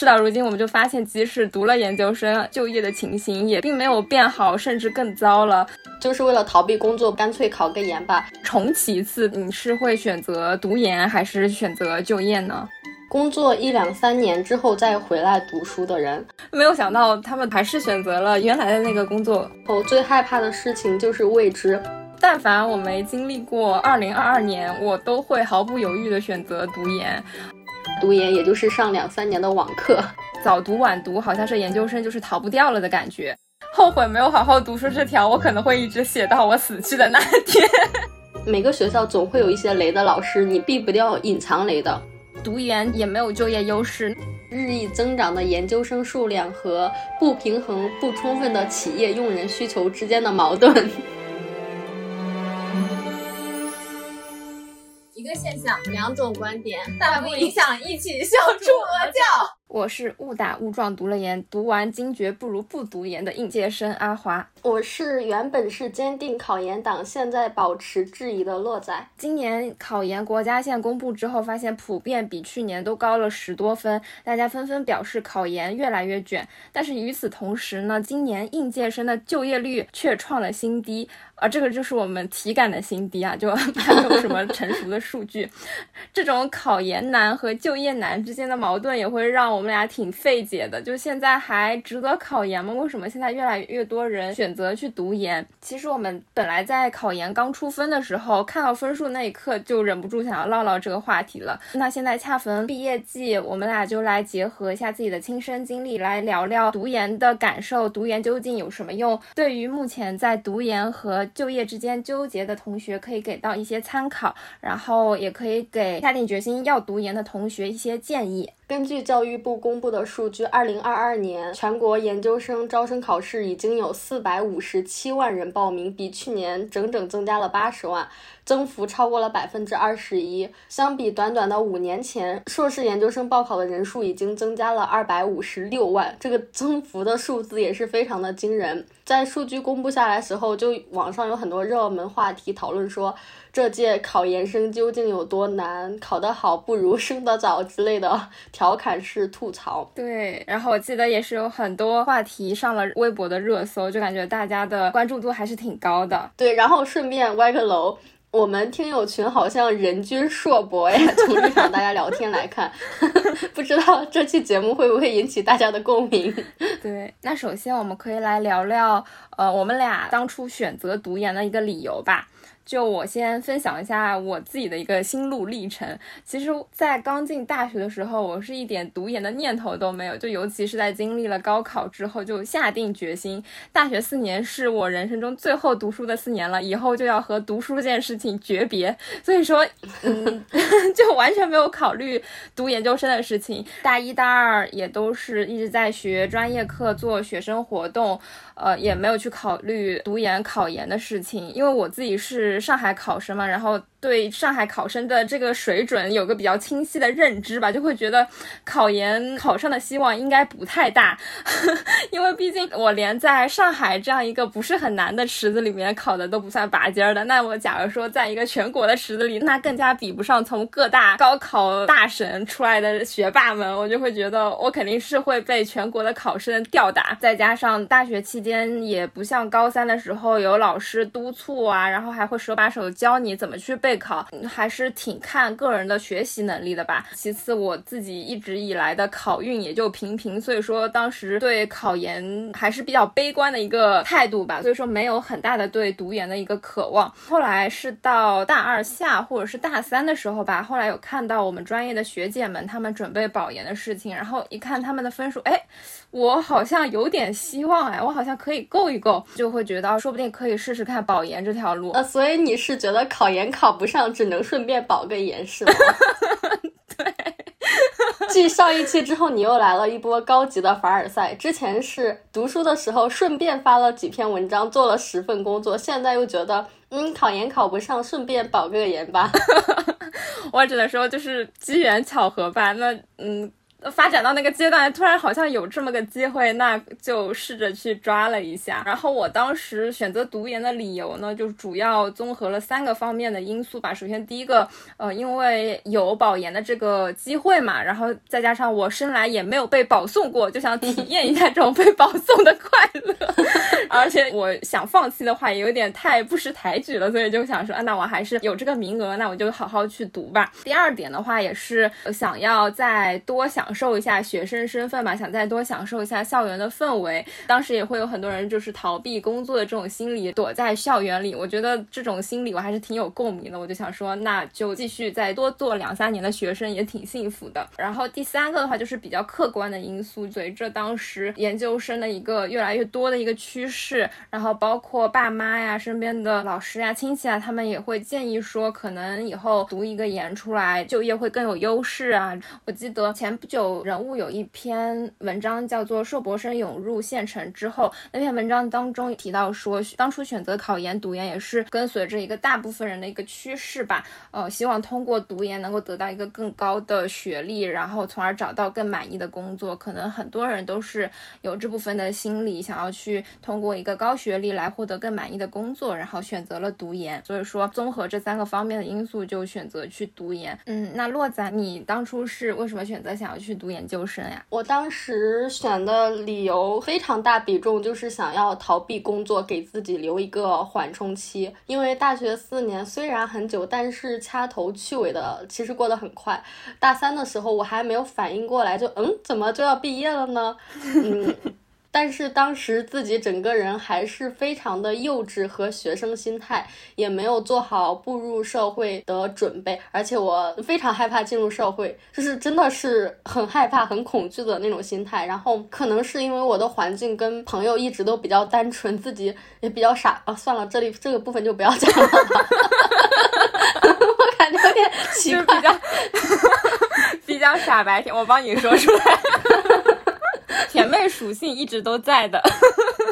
事到如今，我们就发现，即使读了研究生，就业的情形也并没有变好，甚至更糟了。就是为了逃避工作，干脆考个研吧。重启一次，你是会选择读研还是选择就业呢？工作一两三年之后再回来读书的人，没有想到他们还是选择了原来的那个工作。我最害怕的事情就是未知。但凡我没经历过二零二二年，我都会毫不犹豫的选择读研。读研也就是上两三年的网课，早读晚读好像是研究生就是逃不掉了的感觉。后悔没有好好读书这条，我可能会一直写到我死去的那天。每个学校总会有一些雷的老师，你避不掉隐藏雷的。读研也没有就业优势，日益增长的研究生数量和不平衡、不充分的企业用人需求之间的矛盾。个现象，两种观点，但不影响一起笑出鹅叫。我是误打误撞读了研，读完惊觉不如不读研的应届生阿华。我是原本是坚定考研党，现在保持质疑的洛仔。今年考研国家线公布之后，发现普遍比去年都高了十多分，大家纷纷表示考研越来越卷。但是与此同时呢，今年应届生的就业率却创了新低。啊，这个就是我们体感的新低啊，就 没有什么成熟的数据。这种考研难和就业难之间的矛盾也会让我们俩挺费解的。就现在还值得考研吗？为什么现在越来越多人选择去读研？其实我们本来在考研刚出分的时候，看到分数那一刻就忍不住想要唠唠这个话题了。那现在恰逢毕业季，我们俩就来结合一下自己的亲身经历，来聊聊读研的感受，读研究竟有什么用？对于目前在读研和就业之间纠结的同学，可以给到一些参考，然后也可以给下定决心要读研的同学一些建议。根据教育部公布的数据，二零二二年全国研究生招生考试已经有四百五十七万人报名，比去年整整增加了八十万，增幅超过了百分之二十一。相比短短的五年前，硕士研究生报考的人数已经增加了二百五十六万，这个增幅的数字也是非常的惊人。在数据公布下来时候，就网上有很多热门话题讨论说。这届考研生究竟有多难？考得好不如生得早之类的 调侃式吐槽。对，然后我记得也是有很多话题上了微博的热搜，就感觉大家的关注度还是挺高的。对，然后顺便歪个楼，我们听友群好像人均硕博呀。从这场大家聊天来看，不知道这期节目会不会引起大家的共鸣？对，那首先我们可以来聊聊，呃，我们俩当初选择读研的一个理由吧。就我先分享一下我自己的一个心路历程。其实，在刚进大学的时候，我是一点读研的念头都没有。就尤其是在经历了高考之后，就下定决心，大学四年是我人生中最后读书的四年了，以后就要和读书这件事情诀别。所以说，嗯，就完全没有考虑读研究生的事情。大一、大二也都是一直在学专业课、做学生活动。呃，也没有去考虑读研考研的事情，因为我自己是上海考生嘛，然后。对上海考生的这个水准有个比较清晰的认知吧，就会觉得考研考上的希望应该不太大，因为毕竟我连在上海这样一个不是很难的池子里面考的都不算拔尖的，那我假如说在一个全国的池子里，那更加比不上从各大高考大省出来的学霸们，我就会觉得我肯定是会被全国的考生吊打。再加上大学期间也不像高三的时候有老师督促啊，然后还会手把手教你怎么去背。备考还是挺看个人的学习能力的吧。其次，我自己一直以来的考运也就平平，所以说当时对考研还是比较悲观的一个态度吧。所以说没有很大的对读研的一个渴望。后来是到大二下或者是大三的时候吧，后来有看到我们专业的学姐们他们准备保研的事情，然后一看他们的分数，哎。我好像有点希望哎，我好像可以够一够，就会觉得说不定可以试试看保研这条路。呃，所以你是觉得考研考不上，只能顺便保个研是吗？对。继上一期之后，你又来了一波高级的凡尔赛。之前是读书的时候顺便发了几篇文章，做了十份工作，现在又觉得嗯，考研考不上，顺便保个研吧。我只能说就是机缘巧合吧。那嗯。发展到那个阶段，突然好像有这么个机会，那就试着去抓了一下。然后我当时选择读研的理由呢，就主要综合了三个方面的因素吧。首先，第一个，呃，因为有保研的这个机会嘛，然后再加上我生来也没有被保送过，就想体验一下这种被保送的快乐。而且我想放弃的话，也有点太不识抬举了，所以就想说，啊，那我还是有这个名额，那我就好好去读吧。第二点的话，也是想要再多想。享受一下学生身份吧，想再多享受一下校园的氛围。当时也会有很多人就是逃避工作的这种心理，躲在校园里。我觉得这种心理我还是挺有共鸣的。我就想说，那就继续再多做两三年的学生，也挺幸福的。然后第三个的话，就是比较客观的因素，随着当时研究生的一个越来越多的一个趋势，然后包括爸妈呀、身边的老师呀、亲戚啊，他们也会建议说，可能以后读一个研出来就业会更有优势啊。我记得前不久。有人物有一篇文章叫做《硕博生涌入县城之后》，那篇文章当中提到说，当初选择考研读研也是跟随着一个大部分人的一个趋势吧，呃，希望通过读研能够得到一个更高的学历，然后从而找到更满意的工作。可能很多人都是有这部分的心理，想要去通过一个高学历来获得更满意的工作，然后选择了读研。所以说，综合这三个方面的因素，就选择去读研。嗯，那洛仔，你当初是为什么选择想要去？去读研究生呀？我当时选的理由非常大比重就是想要逃避工作，给自己留一个缓冲期。因为大学四年虽然很久，但是掐头去尾的，其实过得很快。大三的时候我还没有反应过来，就嗯，怎么就要毕业了呢？嗯。但是当时自己整个人还是非常的幼稚和学生心态，也没有做好步入社会的准备，而且我非常害怕进入社会，就是真的是很害怕、很恐惧的那种心态。然后可能是因为我的环境跟朋友一直都比较单纯，自己也比较傻啊。算了，这里这个部分就不要讲了，我感觉有点奇怪，比较比较傻白甜，我帮你说出来。甜妹属性一直都在的，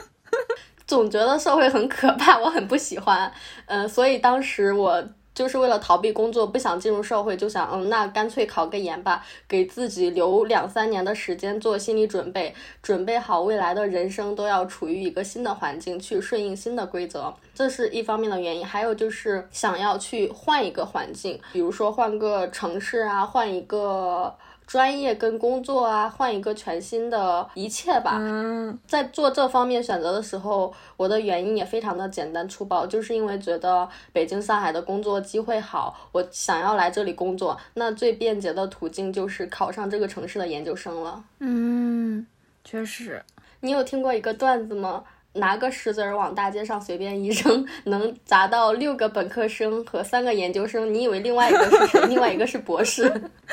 总觉得社会很可怕，我很不喜欢。嗯，所以当时我就是为了逃避工作，不想进入社会，就想，嗯，那干脆考个研吧，给自己留两三年的时间做心理准备，准备好未来的人生都要处于一个新的环境，去顺应新的规则，这是一方面的原因。还有就是想要去换一个环境，比如说换个城市啊，换一个。专业跟工作啊，换一个全新的一切吧。嗯，在做这方面选择的时候，我的原因也非常的简单粗暴，就是因为觉得北京、上海的工作机会好，我想要来这里工作，那最便捷的途径就是考上这个城市的研究生了。嗯，确实。你有听过一个段子吗？拿个石子儿往大街上随便一扔，能砸到六个本科生和三个研究生。你以为另外一个是谁？另外一个是博士，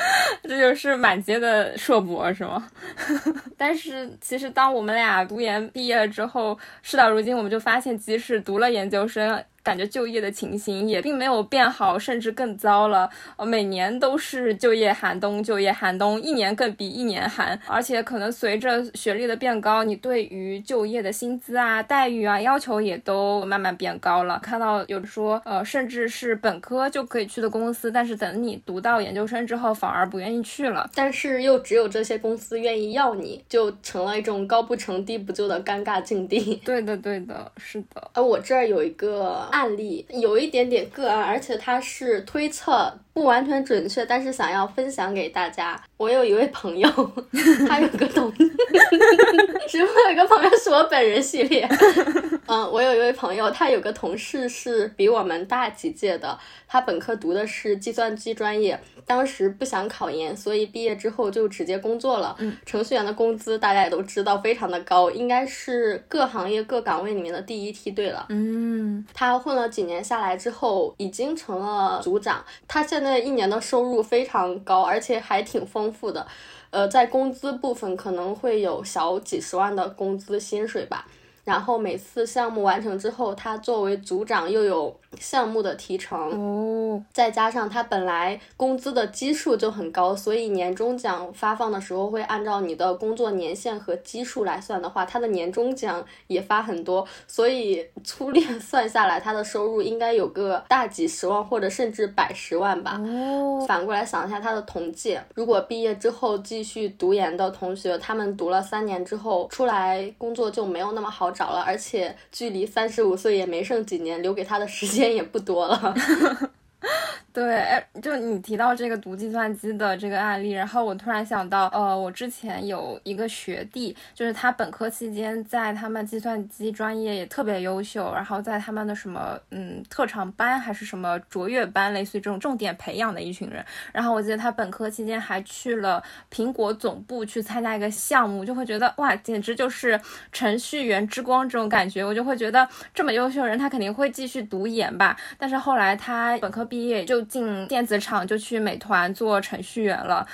这就是满街的硕博是吗？但是其实当我们俩读研毕业之后，事到如今，我们就发现，即使读了研究生。感觉就业的情形也并没有变好，甚至更糟了。呃，每年都是就业寒冬，就业寒冬，一年更比一年寒。而且可能随着学历的变高，你对于就业的薪资啊、待遇啊要求也都慢慢变高了。看到有的说，呃，甚至是本科就可以去的公司，但是等你读到研究生之后，反而不愿意去了。但是又只有这些公司愿意要你，就成了一种高不成低不就的尴尬境地。对的，对的，是的。呃，我这儿有一个。案例有一点点个案，而且它是推测，不完全准确，但是想要分享给大家。我有一位朋友，他有个同，是我有一个朋友是我本人系列。嗯，我有一位朋友，他有个同事是比我们大几届的，他本科读的是计算机专业，当时不想考研，所以毕业之后就直接工作了。嗯，程序员的工资大家也都知道，非常的高，应该是各行业各岗位里面的第一梯队了。嗯，他混了几年下来之后，已经成了组长，他现在一年的收入非常高，而且还挺。丰富的，呃，在工资部分可能会有小几十万的工资薪水吧。然后每次项目完成之后，他作为组长又有项目的提成哦，再加上他本来工资的基数就很高，所以年终奖发放的时候会按照你的工作年限和基数来算的话，他的年终奖也发很多，所以粗略 算下来，他的收入应该有个大几十万或者甚至百十万吧。哦，反过来想一下他的同届，如果毕业之后继续读研的同学，他们读了三年之后出来工作就没有那么好找了，而且距离三十五岁也没剩几年，留给他的时间也不多了。对，哎，就你提到这个读计算机的这个案例，然后我突然想到，呃，我之前有一个学弟，就是他本科期间在他们计算机专业也特别优秀，然后在他们的什么，嗯，特长班还是什么卓越班，类似于这种重点培养的一群人。然后我记得他本科期间还去了苹果总部去参加一个项目，就会觉得哇，简直就是程序员之光这种感觉。我就会觉得这么优秀的人，他肯定会继续读研吧。但是后来他本科毕业就进电子厂，就去美团做程序员了。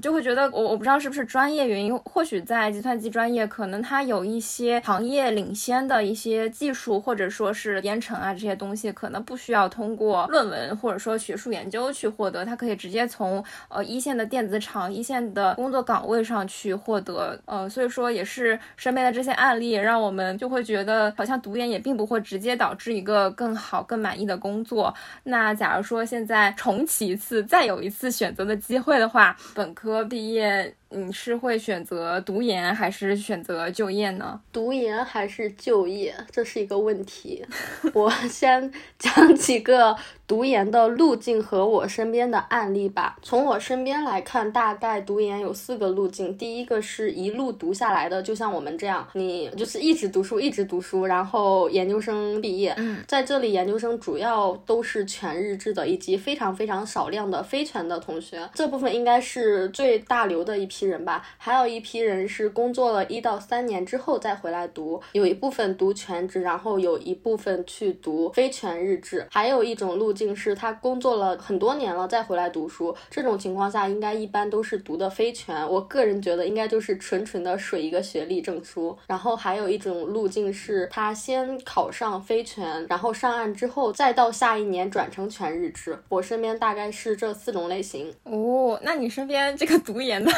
就会觉得我我不知道是不是专业原因，或许在计算机专业，可能它有一些行业领先的一些技术，或者说是编程啊这些东西，可能不需要通过论文或者说学术研究去获得，它可以直接从呃一线的电子厂、一线的工作岗位上去获得。呃，所以说也是身边的这些案例，让我们就会觉得，好像读研也并不会直接导致一个更好、更满意的工作。那假如说现在重启一次，再有一次选择的机会的话，本本科。毕业。你是会选择读研还是选择就业呢？读研还是就业，这是一个问题。我 先讲几个读研的路径和我身边的案例吧。从我身边来看，大概读研有四个路径。第一个是一路读下来的，就像我们这样，你就是一直读书，一直读书，然后研究生毕业。嗯，在这里，研究生主要都是全日制的，以及非常非常少量的非全的同学。这部分应该是最大流的一批。人吧，还有一批人是工作了一到三年之后再回来读，有一部分读全职，然后有一部分去读非全日制。还有一种路径是他工作了很多年了再回来读书，这种情况下应该一般都是读的非全。我个人觉得应该就是纯纯的水一个学历证书。然后还有一种路径是他先考上非全，然后上岸之后再到下一年转成全日制。我身边大概是这四种类型。哦，那你身边这个读研的？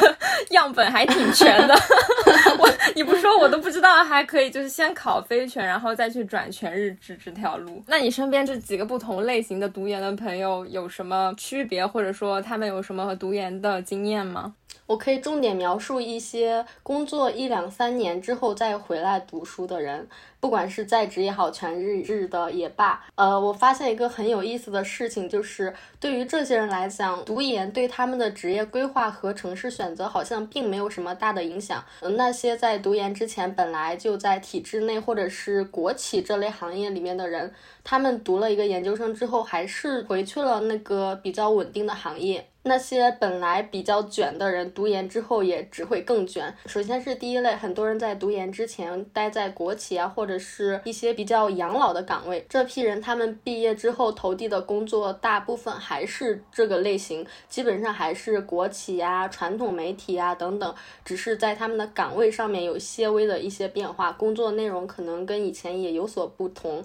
样本还挺全的，我 你不说我都不知道还可以，就是先考非全，然后再去转全日制这条路。那你身边这几个不同类型的读研的朋友有什么区别，或者说他们有什么读研的经验吗？我可以重点描述一些工作一两三年之后再回来读书的人。不管是在职也好，全日制的也罢，呃，我发现一个很有意思的事情，就是对于这些人来讲，读研对他们的职业规划和城市选择好像并没有什么大的影响。那些在读研之前本来就在体制内或者是国企这类行业里面的人，他们读了一个研究生之后，还是回去了那个比较稳定的行业。那些本来比较卷的人，读研之后也只会更卷。首先是第一类，很多人在读研之前待在国企啊，或者是一些比较养老的岗位。这批人他们毕业之后投递的工作，大部分还是这个类型，基本上还是国企呀、传统媒体啊等等，只是在他们的岗位上面有些微的一些变化，工作内容可能跟以前也有所不同。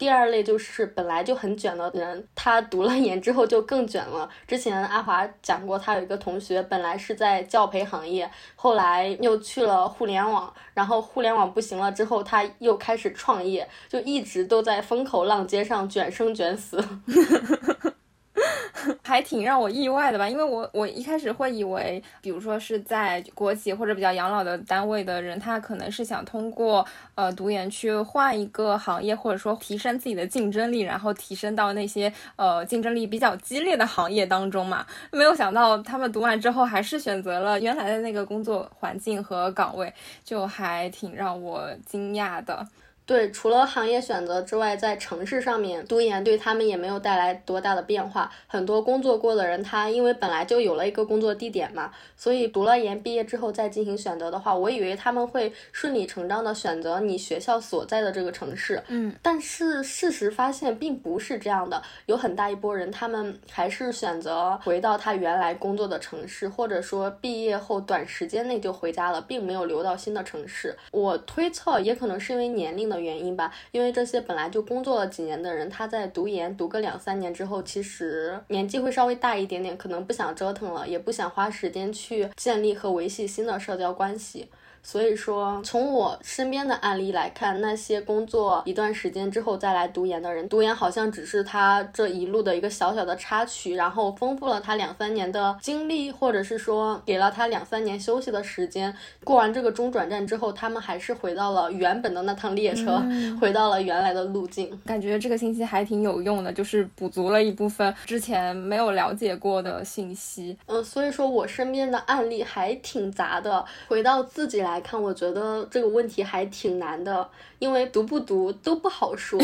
第二类就是本来就很卷的人，他读了研之后就更卷了。之前阿华讲过，他有一个同学本来是在教培行业，后来又去了互联网，然后互联网不行了之后，他又开始创业，就一直都在风口浪尖上卷生卷死。还挺让我意外的吧，因为我我一开始会以为，比如说是在国企或者比较养老的单位的人，他可能是想通过呃读研去换一个行业，或者说提升自己的竞争力，然后提升到那些呃竞争力比较激烈的行业当中嘛。没有想到他们读完之后还是选择了原来的那个工作环境和岗位，就还挺让我惊讶的。对，除了行业选择之外，在城市上面读研对他们也没有带来多大的变化。很多工作过的人，他因为本来就有了一个工作地点嘛，所以读了研毕业之后再进行选择的话，我以为他们会顺理成章的选择你学校所在的这个城市。嗯，但是事实发现并不是这样的，有很大一波人，他们还是选择回到他原来工作的城市，或者说毕业后短时间内就回家了，并没有留到新的城市。我推测，也可能是因为年龄的。原因吧。因为这些本来就工作了几年的人，他在读研读个两三年之后，其实年纪会稍微大一点点，可能不想折腾了，也不想花时间去建立和维系新的社交关系。所以说，从我身边的案例来看，那些工作一段时间之后再来读研的人，读研好像只是他这一路的一个小小的插曲，然后丰富了他两三年的经历，或者是说给了他两三年休息的时间。过完这个中转站之后，他们还是回到了原本的那趟列车，回到了原来的路径。感觉这个信息还挺有用的，就是补足了一部分之前没有了解过的信息。嗯，所以说我身边的案例还挺杂的。回到自己来。来看，我觉得这个问题还挺难的，因为读不读都不好说。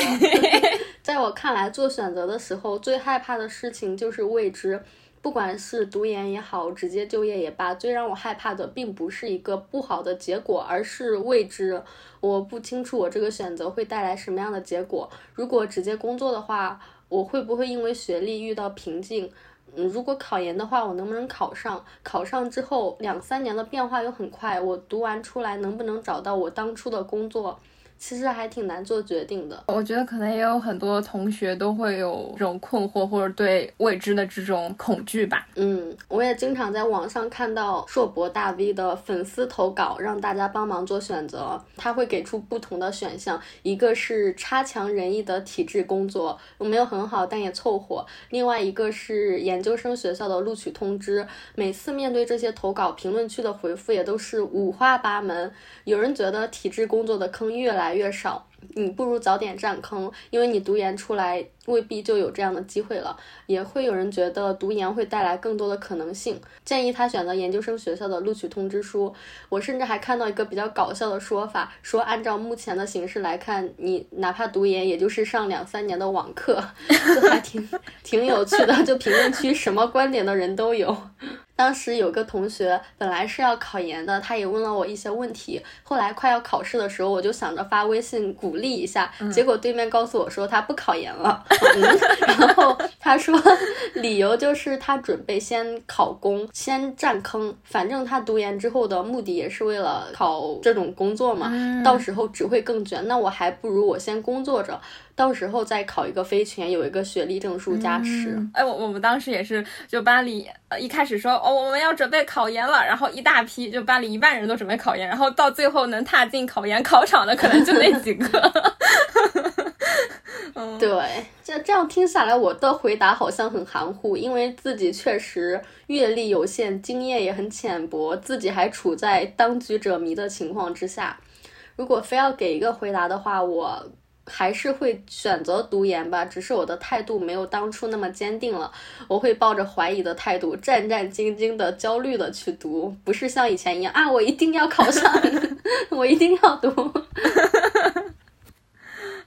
在我看来，做选择的时候，最害怕的事情就是未知。不管是读研也好，直接就业也罢，最让我害怕的并不是一个不好的结果，而是未知。我不清楚我这个选择会带来什么样的结果。如果直接工作的话，我会不会因为学历遇到瓶颈？如果考研的话，我能不能考上？考上之后两三年的变化又很快，我读完出来能不能找到我当初的工作？其实还挺难做决定的。我觉得可能也有很多同学都会有这种困惑，或者对未知的这种恐惧吧。嗯，我也经常在网上看到硕博大 V 的粉丝投稿，让大家帮忙做选择。他会给出不同的选项，一个是差强人意的体制工作，没有很好，但也凑合；另外一个是研究生学校的录取通知。每次面对这些投稿，评论区的回复也都是五花八门。有人觉得体制工作的坑越来越来越少，你不如早点占坑，因为你读研出来未必就有这样的机会了。也会有人觉得读研会带来更多的可能性，建议他选择研究生学校的录取通知书。我甚至还看到一个比较搞笑的说法，说按照目前的形式来看，你哪怕读研，也就是上两三年的网课，就还挺挺有趣的。就评论区什么观点的人都有。当时有个同学本来是要考研的，他也问了我一些问题。后来快要考试的时候，我就想着发微信鼓励一下，结果对面告诉我说他不考研了。然后他说理由就是他准备先考公，先占坑。反正他读研之后的目的也是为了考这种工作嘛，到时候只会更卷。那我还不如我先工作着。到时候再考一个非全，有一个学历证书加持。哎，我我们当时也是，就班里呃一开始说哦我们要准备考研了，然后一大批就班里一半人都准备考研，然后到最后能踏进考研考场的可能就那几个。对，这这样听下来，我的回答好像很含糊，因为自己确实阅历有限，经验也很浅薄，自己还处在当局者迷的情况之下。如果非要给一个回答的话，我。还是会选择读研吧，只是我的态度没有当初那么坚定了。我会抱着怀疑的态度，战战兢兢的、焦虑的去读，不是像以前一样啊，我一定要考上，我一定要读。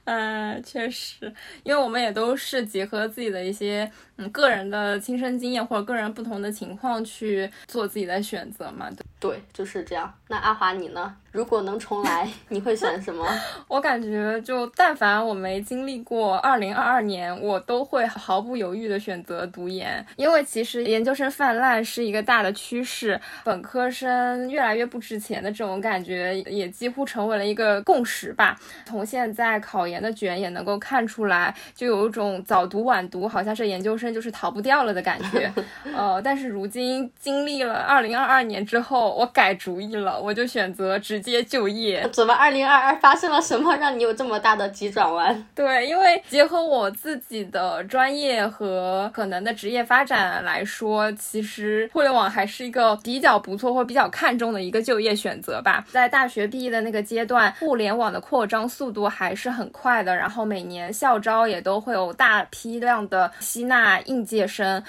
嗯，确实，因为我们也都是结合自己的一些嗯个人的亲身经验或者个人不同的情况去做自己的选择嘛。对，对，就是这样。那阿华你呢？如果能重来，你会选什么？我感觉就但凡我没经历过二零二二年，我都会毫不犹豫的选择读研，因为其实研究生泛滥是一个大的趋势，本科生越来越不值钱的这种感觉也几乎成为了一个共识吧。从现在考研的卷也能够看出来，就有一种早读晚读，好像是研究生就是逃不掉了的感觉。呃，但是如今经历了二零二二年之后，我改主意了，我就选择直。直接就业？怎么？二零二二发生了什么，让你有这么大的急转弯？对，因为结合我自己的专业和可能的职业发展来说，其实互联网还是一个比较不错或比较看重的一个就业选择吧。在大学毕业的那个阶段，互联网的扩张速度还是很快的，然后每年校招也都会有大批量的吸纳应届生。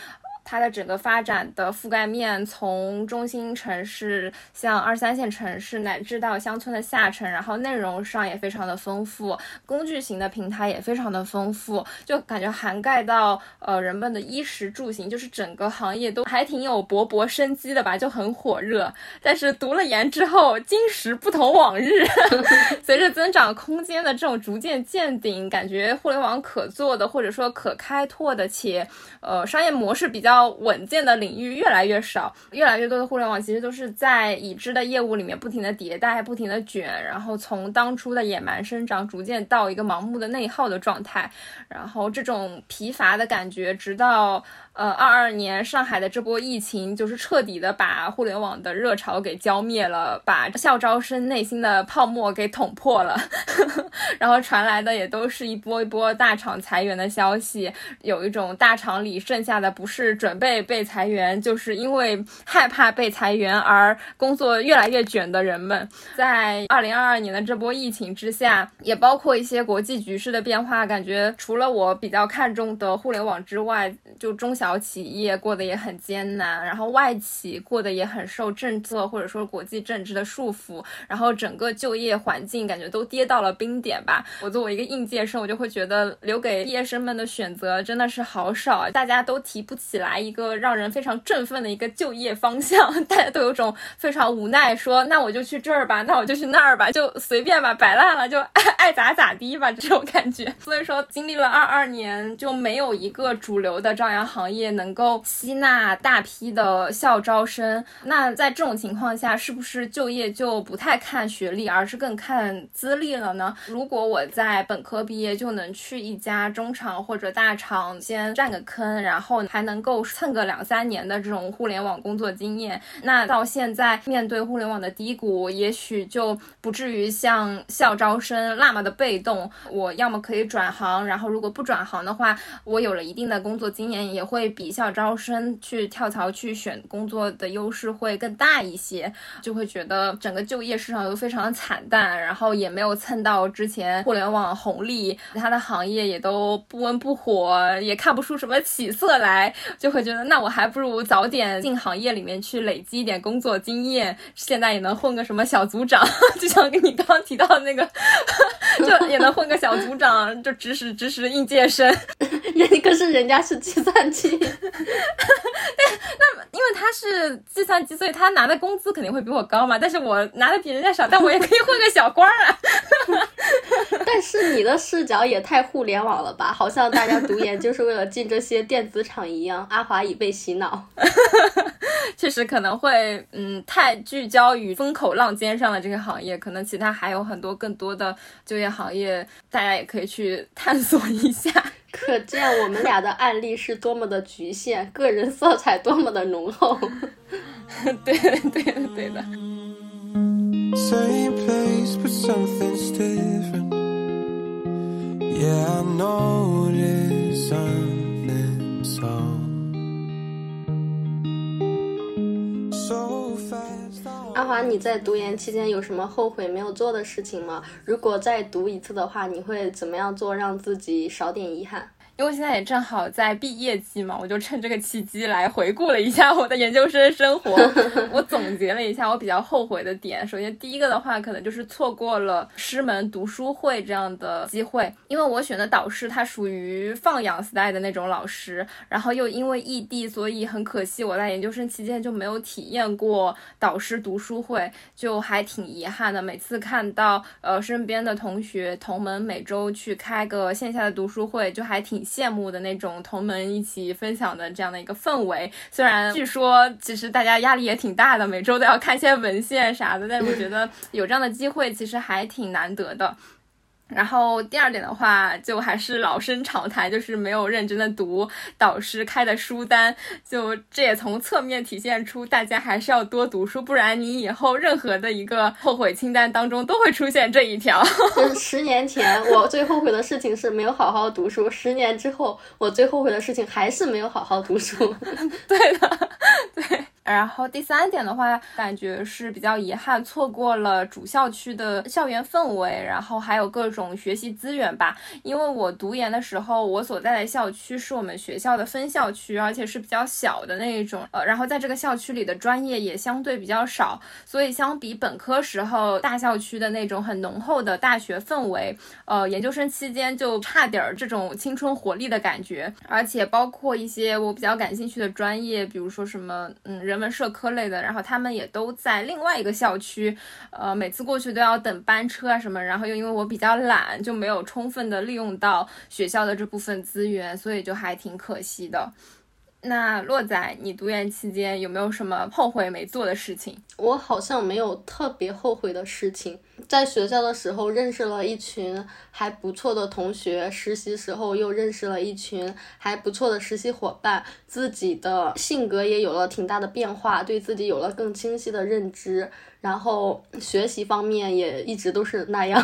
它的整个发展的覆盖面，从中心城市、像二三线城市，乃至到乡村的下沉，然后内容上也非常的丰富，工具型的平台也非常的丰富，就感觉涵盖到呃人们的衣食住行，就是整个行业都还挺有勃勃生机的吧，就很火热。但是读了研之后，今时不同往日，随着增长空间的这种逐渐见顶，感觉互联网可做的或者说可开拓的且呃商业模式比较。稳健的领域越来越少，越来越多的互联网其实都是在已知的业务里面不停的迭代、不停的卷，然后从当初的野蛮生长，逐渐到一个盲目的内耗的状态，然后这种疲乏的感觉，直到。呃，二二年上海的这波疫情，就是彻底的把互联网的热潮给浇灭了，把校招生内心的泡沫给捅破了。然后传来的也都是一波一波大厂裁员的消息，有一种大厂里剩下的不是准备被裁员，就是因为害怕被裁员而工作越来越卷的人们。在二零二二年的这波疫情之下，也包括一些国际局势的变化，感觉除了我比较看重的互联网之外，就中。小小企业过得也很艰难，然后外企过得也很受政策或者说国际政治的束缚，然后整个就业环境感觉都跌到了冰点吧。我作为一个应届生，我就会觉得留给毕业生们的选择真的是好少，大家都提不起来一个让人非常振奋的一个就业方向，大家都有种非常无奈，说那我就去这儿吧，那我就去那儿吧，就随便吧，摆烂了就爱爱咋咋地吧，这种感觉。所以说，经历了二二年，就没有一个主流的朝阳行业。也能够吸纳大批的校招生，那在这种情况下，是不是就业就不太看学历，而是更看资历了呢？如果我在本科毕业就能去一家中厂或者大厂先占个坑，然后还能够蹭个两三年的这种互联网工作经验，那到现在面对互联网的低谷，也许就不至于像校招生那么的被动。我要么可以转行，然后如果不转行的话，我有了一定的工作经验，也会。会比校招生去跳槽去选工作的优势会更大一些，就会觉得整个就业市场都非常的惨淡，然后也没有蹭到之前互联网红利，其他的行业也都不温不火，也看不出什么起色来，就会觉得那我还不如早点进行业里面去累积一点工作经验，现在也能混个什么小组长，就像跟你刚刚提到那个，就也能混个小组长，就指使指使应届生，人可是人家是计算机。但 那因为他是计算机，所以他拿的工资肯定会比我高嘛。但是我拿的比人家少，但我也可以混个小官啊。但是你的视角也太互联网了吧？好像大家读研就是为了进这些电子厂一样。阿华已被洗脑。确实可能会，嗯，太聚焦于风口浪尖上的这个行业，可能其他还有很多更多的就业行业，大家也可以去探索一下。可见我们俩的案例是多么的局限，个人色彩多么的浓厚。对的，对的，对的。阿华，你在读研期间有什么后悔没有做的事情吗？如果再读一次的话，你会怎么样做，让自己少点遗憾？因为现在也正好在毕业季嘛，我就趁这个契机来回顾了一下我的研究生生活。我总结了一下我比较后悔的点。首先，第一个的话，可能就是错过了师门读书会这样的机会。因为我选的导师他属于放养 style 的那种老师，然后又因为异地，所以很可惜我在研究生期间就没有体验过导师读书会，就还挺遗憾的。每次看到呃身边的同学同门每周去开个线下的读书会，就还挺。羡慕的那种同门一起分享的这样的一个氛围，虽然据说其实大家压力也挺大的，每周都要看一些文献啥的，但是我觉得有这样的机会其实还挺难得的。然后第二点的话，就还是老生常谈，就是没有认真的读导师开的书单，就这也从侧面体现出大家还是要多读书，不然你以后任何的一个后悔清单当中都会出现这一条。就是十年前我最后悔的事情是没有好好读书，十年之后我最后悔的事情还是没有好好读书。对的，对。然后第三点的话，感觉是比较遗憾，错过了主校区的校园氛围，然后还有各种学习资源吧。因为我读研的时候，我所在的校区是我们学校的分校区，而且是比较小的那一种。呃，然后在这个校区里的专业也相对比较少，所以相比本科时候大校区的那种很浓厚的大学氛围，呃，研究生期间就差点儿这种青春活力的感觉。而且包括一些我比较感兴趣的专业，比如说什么，嗯。人文社科类的，然后他们也都在另外一个校区，呃，每次过去都要等班车啊什么，然后又因为我比较懒，就没有充分的利用到学校的这部分资源，所以就还挺可惜的。那洛仔，你读研期间有没有什么后悔没做的事情？我好像没有特别后悔的事情。在学校的时候认识了一群还不错的同学，实习时候又认识了一群还不错的实习伙伴，自己的性格也有了挺大的变化，对自己有了更清晰的认知。然后学习方面也一直都是那样，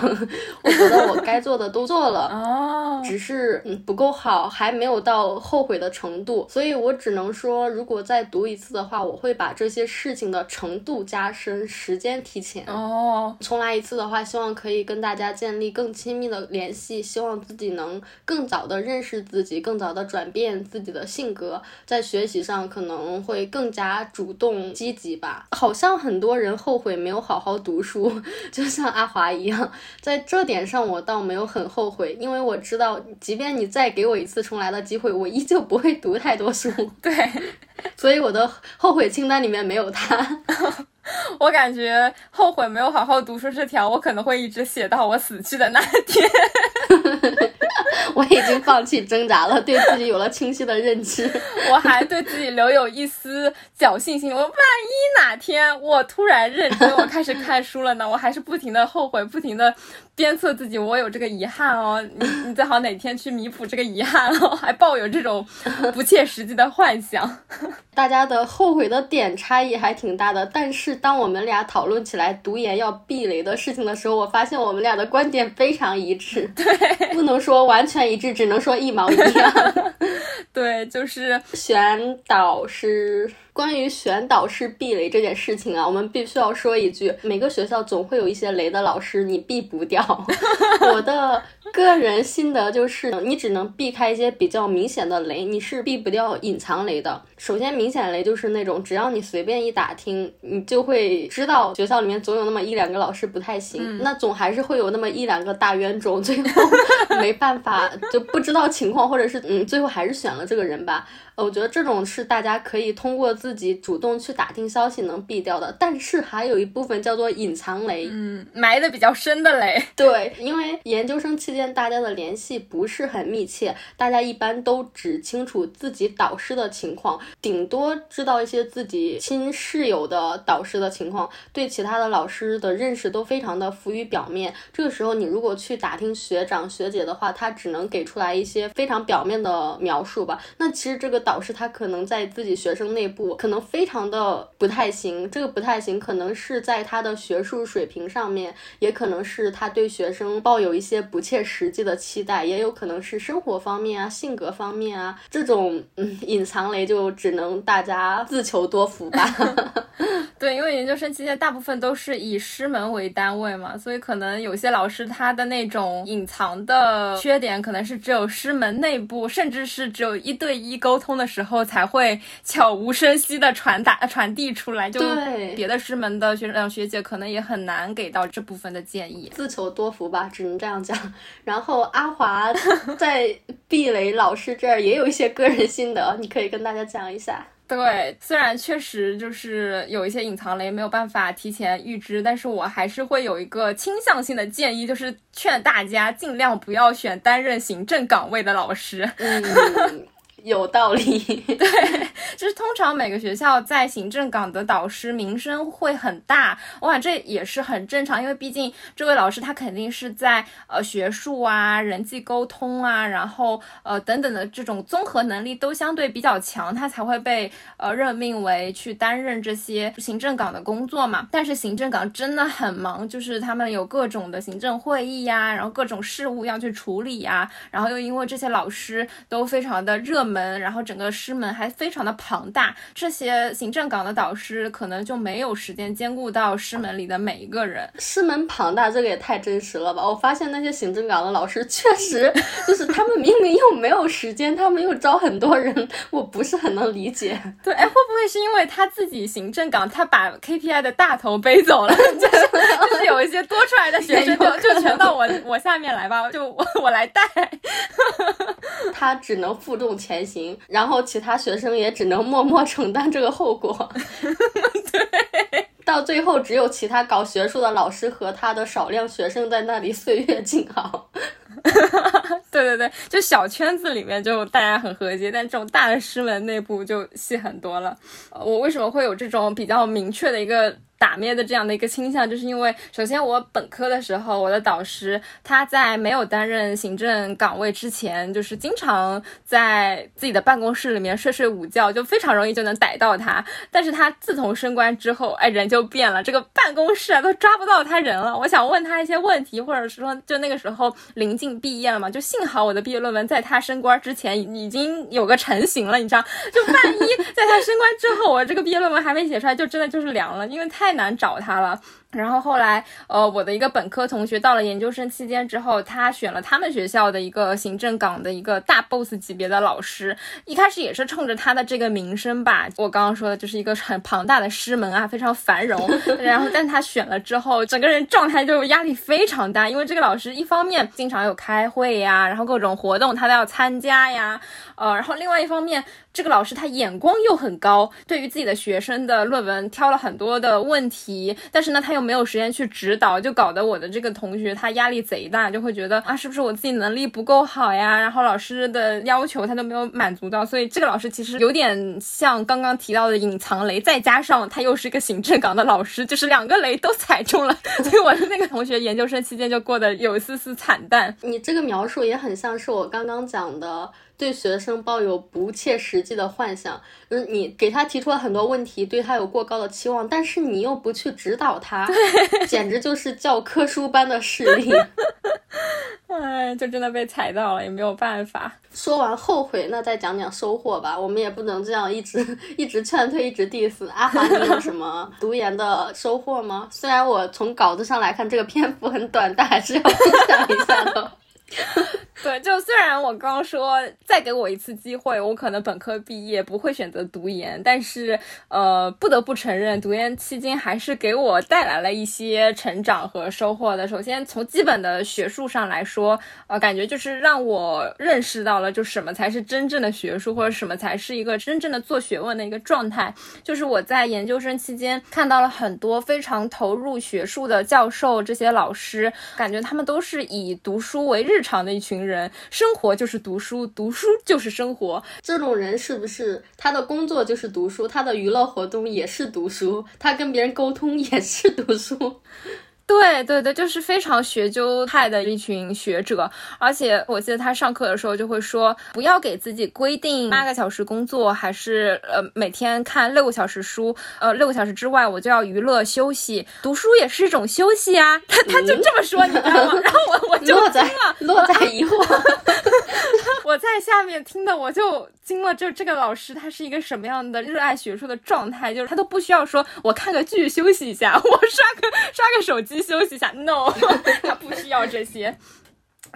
我觉得我该做的都做了，哦，只是嗯不够好，还没有到后悔的程度，所以我只能说，如果再读一次的话，我会把这些事情的程度加深，时间提前。哦，重来一次的话，希望可以跟大家建立更亲密的联系，希望自己能更早的认识自己，更早的转变自己的性格，在学习上可能会更加主动积极吧。好像很多人后悔。悔没有好好读书，就像阿华一样，在这点上我倒没有很后悔，因为我知道，即便你再给我一次重来的机会，我依旧不会读太多书。对，所以我的后悔清单里面没有他。我感觉后悔没有好好读书这条，我可能会一直写到我死去的那天。我已经放弃挣扎了，对自己有了清晰的认知。我还对自己留有一丝侥幸心，我万一哪天我突然认真，我开始看书了呢？我还是不停的后悔，不停的鞭策自己，我有这个遗憾哦。你你最好哪天去弥补这个遗憾哦，还抱有这种不切实际的幻想。大家的后悔的点差异还挺大的，但是当我们俩讨论起来读研要避雷的事情的时候，我发现我们俩的观点非常一致。对，不能说完全一致，只能说一毛一样。对，就是选导师。关于选导师避雷这件事情啊，我们必须要说一句：每个学校总会有一些雷的老师，你避不掉。我的个人心得就是，你只能避开一些比较明显的雷，你是避不掉隐藏雷的。首先，明显雷就是那种，只要你随便一打听，你就会知道学校里面总有那么一两个老师不太行，那总还是会有那么一两个大冤种，最后 没办法就不知道情况，或者是嗯，最后还是选了这个人吧。呃，我觉得这种是大家可以通过自己主动去打听消息能避掉的，但是还有一部分叫做隐藏雷，嗯，埋的比较深的雷。对，因为研究生期间大家的联系不是很密切，大家一般都只清楚自己导师的情况，顶多知道一些自己亲室友的导师的情况，对其他的老师的认识都非常的浮于表面。这个时候，你如果去打听学长学姐的话，他只能给出来一些非常表面的描述吧。那其实这个。导师他可能在自己学生内部可能非常的不太行，这个不太行可能是在他的学术水平上面，也可能是他对学生抱有一些不切实际的期待，也有可能是生活方面啊、性格方面啊，这种嗯隐藏雷就只能大家自求多福吧。对，因为研究生期间大部分都是以师门为单位嘛，所以可能有些老师他的那种隐藏的缺点，可能是只有师门内部，甚至是只有一对一沟通。的时候才会悄无声息的传达传递出来，就别的师门的学长学姐可能也很难给到这部分的建议，自求多福吧，只能这样讲。然后阿华在壁垒老师这儿也有一些个人心得，你可以跟大家讲一下。对，虽然确实就是有一些隐藏雷没有办法提前预知，但是我还是会有一个倾向性的建议，就是劝大家尽量不要选担任行政岗位的老师。嗯。有道理，对，就是通常每个学校在行政岗的导师名声会很大，哇，这也是很正常，因为毕竟这位老师他肯定是在呃学术啊、人际沟通啊，然后呃等等的这种综合能力都相对比较强，他才会被呃任命为去担任这些行政岗的工作嘛。但是行政岗真的很忙，就是他们有各种的行政会议呀，然后各种事务要去处理呀，然后又因为这些老师都非常的热门。然后整个师门还非常的庞大，这些行政岗的导师可能就没有时间兼顾到师门里的每一个人。师门庞大，这个也太真实了吧！我发现那些行政岗的老师确实就是他们明明又没有时间，他们又招很多人，我不是很能理解。对，哎，会不会是因为他自己行政岗，他把 KPI 的大头背走了，就是就是有一些多出来的学生就就全到我我下面来吧，就我我来带，他只能负重前。行，然后其他学生也只能默默承担这个后果。对，到最后只有其他搞学术的老师和他的少量学生在那里 岁月静好。对对对，就小圈子里面就大家很和谐，但这种大的师门内部就戏很多了。呃，我为什么会有这种比较明确的一个？打灭的这样的一个倾向，就是因为首先我本科的时候，我的导师他在没有担任行政岗位之前，就是经常在自己的办公室里面睡睡午觉，就非常容易就能逮到他。但是他自从升官之后，哎，人就变了，这个办公室啊都抓不到他人了。我想问他一些问题，或者是说，就那个时候临近毕业了嘛，就幸好我的毕业论文在他升官之前已经有个成型了，你知道，就万一在他升官之后，我这个毕业论文还没写出来，就真的就是凉了，因为太。太难找他了。然后后来，呃，我的一个本科同学到了研究生期间之后，他选了他们学校的一个行政岗的一个大 boss 级别的老师。一开始也是冲着他的这个名声吧，我刚刚说的就是一个很庞大的师门啊，非常繁荣。然后，但他选了之后，整个人状态就压力非常大，因为这个老师一方面经常有开会呀，然后各种活动他都要参加呀，呃，然后另外一方面，这个老师他眼光又很高，对于自己的学生的论文挑了很多的问题，但是呢，他又没有时间去指导，就搞得我的这个同学他压力贼大，就会觉得啊，是不是我自己能力不够好呀？然后老师的要求他都没有满足到，所以这个老师其实有点像刚刚提到的隐藏雷，再加上他又是一个行政岗的老师，就是两个雷都踩中了，所以我的那个同学研究生期间就过得有一丝丝惨淡。你这个描述也很像是我刚刚讲的。对学生抱有不切实际的幻想，就是你给他提出了很多问题，对他有过高的期望，但是你又不去指导他，简直就是教科书般的势力。哎，就真的被踩到了，也没有办法。说完后悔，那再讲讲收获吧。我们也不能这样一直一直劝退，一直 diss。阿华，你有什么 读研的收获吗？虽然我从稿子上来看，这个篇幅很短，但还是要 分享一下的。对，就虽然我刚说再给我一次机会，我可能本科毕业不会选择读研，但是呃，不得不承认，读研期间还是给我带来了一些成长和收获的。首先从基本的学术上来说，呃，感觉就是让我认识到了，就什么才是真正的学术，或者什么才是一个真正的做学问的一个状态。就是我在研究生期间看到了很多非常投入学术的教授，这些老师，感觉他们都是以读书为日常的一群。人生活就是读书，读书就是生活。这种人是不是他的工作就是读书，他的娱乐活动也是读书，他跟别人沟通也是读书？对对对，就是非常学究派的一群学者，而且我记得他上课的时候就会说，不要给自己规定八个小时工作，还是呃每天看六个小时书，呃六个小时之外我就要娱乐休息，读书也是一种休息啊。他他就这么说，你知道吗？然后我我就惊了，落在疑惑。我在下面听的我就惊了，就这个老师他是一个什么样的热爱学术的状态？就是他都不需要说我看个剧休息一下，我刷个刷个手机。休息一下，no，他不需要这些。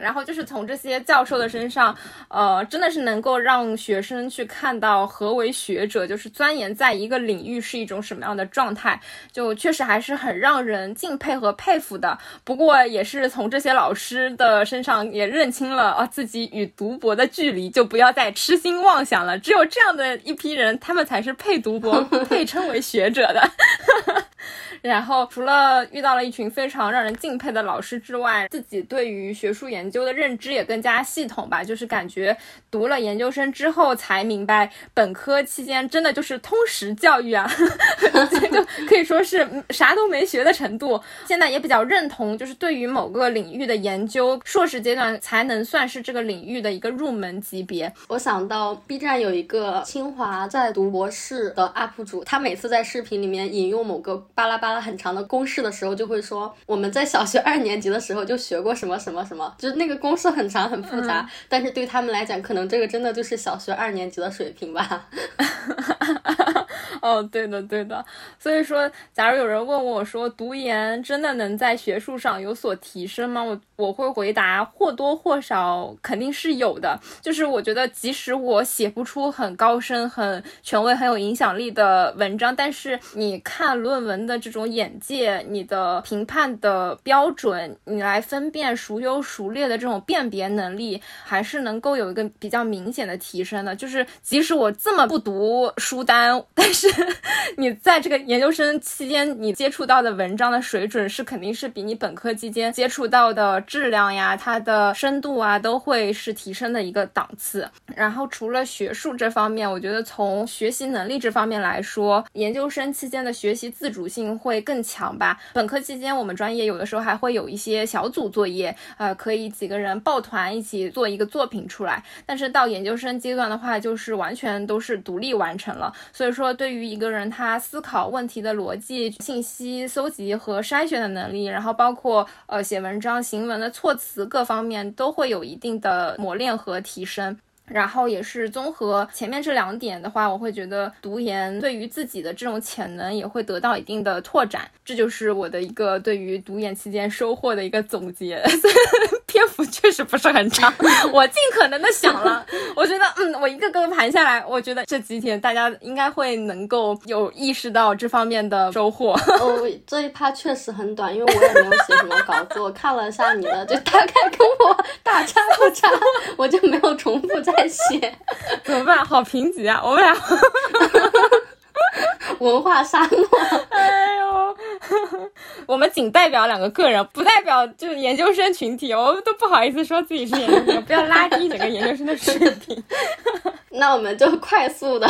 然后就是从这些教授的身上，呃，真的是能够让学生去看到何为学者，就是钻研在一个领域是一种什么样的状态，就确实还是很让人敬佩和佩服的。不过也是从这些老师的身上也认清了啊自己与读博的距离，就不要再痴心妄想了。只有这样的一批人，他们才是配读博、配称为学者的。然后除了遇到了一群非常让人敬佩的老师之外，自己对于学术研究究的认知也更加系统吧。就是感觉读了研究生之后才明白，本科期间真的就是通识教育啊，就可以说是啥都没学的程度。现在也比较认同，就是对于某个领域的研究，硕士阶段才能算是这个领域的一个入门级别。我想到 B 站有一个清华在读博士的 UP 主，他每次在视频里面引用某个巴拉巴拉。很长的公式的时候，就会说我们在小学二年级的时候就学过什么什么什么，就是那个公式很长很复杂，但是对他们来讲，可能这个真的就是小学二年级的水平吧。哦，对的，对的。所以说，假如有人问我说，读研真的能在学术上有所提升吗？我我会回答，或多或少肯定是有的。就是我觉得，即使我写不出很高深、很权威、很有影响力的文章，但是你看论文的这种眼界，你的评判的标准，你来分辨孰优孰劣的这种辨别能力，还是能够有一个比较明显的提升的。就是即使我这么不读书单，但是。你在这个研究生期间，你接触到的文章的水准是肯定是比你本科期间接触到的质量呀、它的深度啊，都会是提升的一个档次。然后除了学术这方面，我觉得从学习能力这方面来说，研究生期间的学习自主性会更强吧。本科期间我们专业有的时候还会有一些小组作业，呃，可以几个人抱团一起做一个作品出来。但是到研究生阶段的话，就是完全都是独立完成了。所以说，对于一个人他思考问题的逻辑、信息搜集和筛选的能力，然后包括呃写文章、行文的措辞各方面，都会有一定的磨练和提升。然后也是综合前面这两点的话，我会觉得读研对于自己的这种潜能也会得到一定的拓展。这就是我的一个对于读研期间收获的一个总结。篇幅确实不是很长，我尽可能的想了。我觉得，嗯，我一个个盘下来，我觉得这几天大家应该会能够有意识到这方面的收获。哦，这一趴确实很短，因为我也没有写什么稿子，我看了一下你的，就大概跟我 大差不差，我就没有重复再写。怎么办？好贫瘠啊！我们俩 文化沙漠。哎呦，我们仅代表两个个人，不代表就是研究生群体，我们都不好意思说自己是研究生，不要拉低整个研究生的水平。那我们就快速的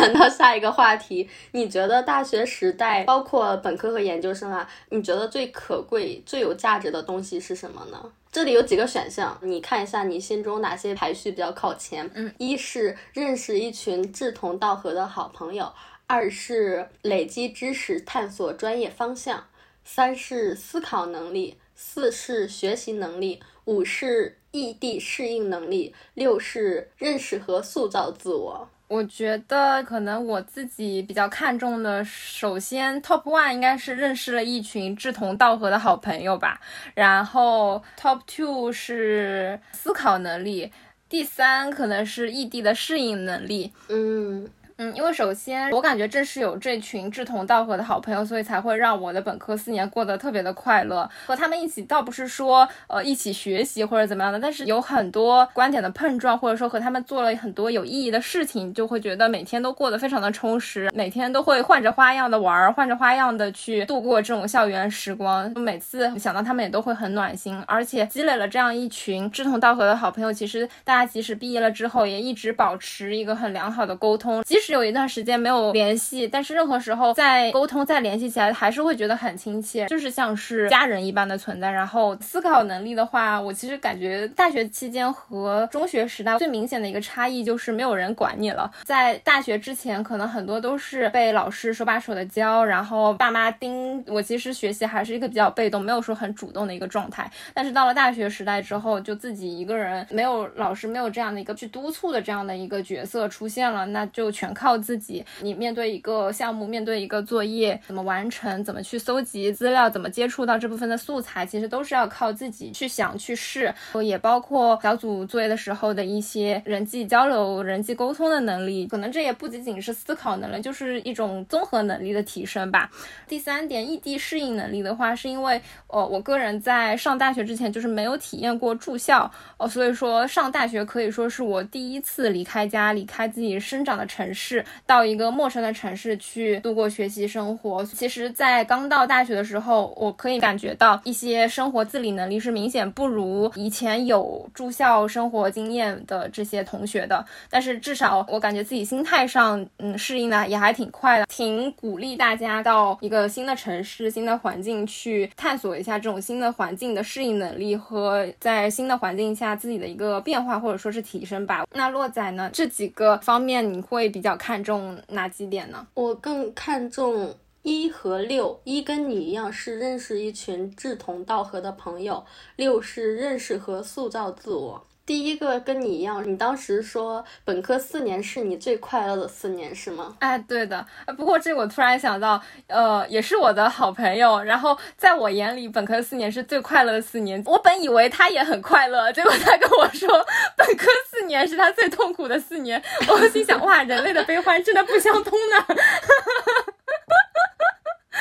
转到下一个话题。你觉得大学时代，包括本科和研究生啊，你觉得最可贵、最有价值的东西是什么呢？这里有几个选项，你看一下你心中哪些排序比较靠前。嗯，一是认识一群志同道合的好朋友，二是累积知识、探索专业方向，三是思考能力，四是学习能力，五是异地适应能力，六是认识和塑造自我。我觉得可能我自己比较看重的，首先 top one 应该是认识了一群志同道合的好朋友吧，然后 top two 是思考能力，第三可能是异地的适应能力。嗯。嗯，因为首先我感觉正是有这群志同道合的好朋友，所以才会让我的本科四年过得特别的快乐。和他们一起，倒不是说呃一起学习或者怎么样的，但是有很多观点的碰撞，或者说和他们做了很多有意义的事情，就会觉得每天都过得非常的充实，每天都会换着花样的玩，换着花样的去度过这种校园时光。每次想到他们也都会很暖心，而且积累了这样一群志同道合的好朋友，其实大家即使毕业了之后，也一直保持一个很良好的沟通，即使。是有一段时间没有联系，但是任何时候再沟通、再联系起来，还是会觉得很亲切，就是像是家人一般的存在。然后思考能力的话，我其实感觉大学期间和中学时代最明显的一个差异就是没有人管你了。在大学之前，可能很多都是被老师手把手的教，然后爸妈盯我，其实学习还是一个比较被动，没有说很主动的一个状态。但是到了大学时代之后，就自己一个人，没有老师，没有这样的一个去督促的这样的一个角色出现了，那就全靠。靠自己，你面对一个项目，面对一个作业，怎么完成，怎么去搜集资料，怎么接触到这部分的素材，其实都是要靠自己去想去试，也包括小组作业的时候的一些人际交流、人际沟通的能力。可能这也不仅仅是思考能力，就是一种综合能力的提升吧。第三点，异地适应能力的话，是因为呃，我个人在上大学之前就是没有体验过住校，哦，所以说上大学可以说是我第一次离开家，离开自己生长的城市。是到一个陌生的城市去度过学习生活。其实，在刚到大学的时候，我可以感觉到一些生活自理能力是明显不如以前有住校生活经验的这些同学的。但是至少我感觉自己心态上，嗯，适应的也还挺快的。挺鼓励大家到一个新的城市、新的环境去探索一下这种新的环境的适应能力和在新的环境下自己的一个变化或者说是提升吧。那洛仔呢？这几个方面你会比较。看重哪几点呢？我更看重一和六。一跟你一样是认识一群志同道合的朋友，六是认识和塑造自我。第一个跟你一样，你当时说本科四年是你最快乐的四年，是吗？哎，对的。不过这我突然想到，呃，也是我的好朋友。然后在我眼里，本科四年是最快乐的四年。我本以为他也很快乐，结果他跟我说，本科四年是他最痛苦的四年。我心想，哇，人类的悲欢真的不相通呢。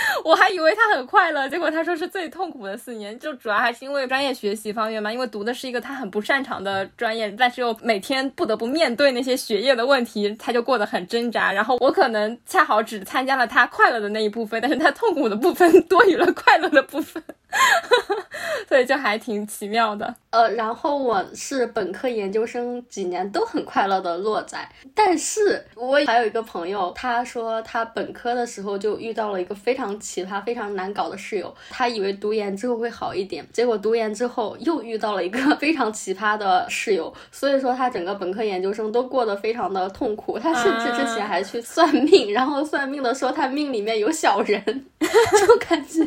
我还以为他很快乐，结果他说是最痛苦的四年，就主要还是因为专业学习方面嘛，因为读的是一个他很不擅长的专业，但是又每天不得不面对那些学业的问题，他就过得很挣扎。然后我可能恰好只参加了他快乐的那一部分，但是他痛苦的部分多于了快乐的部分。所以就还挺奇妙的。呃，然后我是本科、研究生几年都很快乐的落仔，但是我还有一个朋友，他说他本科的时候就遇到了一个非常奇葩、非常难搞的室友，他以为读研之后会好一点，结果读研之后又遇到了一个 非常奇葩的室友，所以说他整个本科、研究生都过得非常的痛苦。他甚至之前还去算命，然后算命的说他命里面有小人，就感觉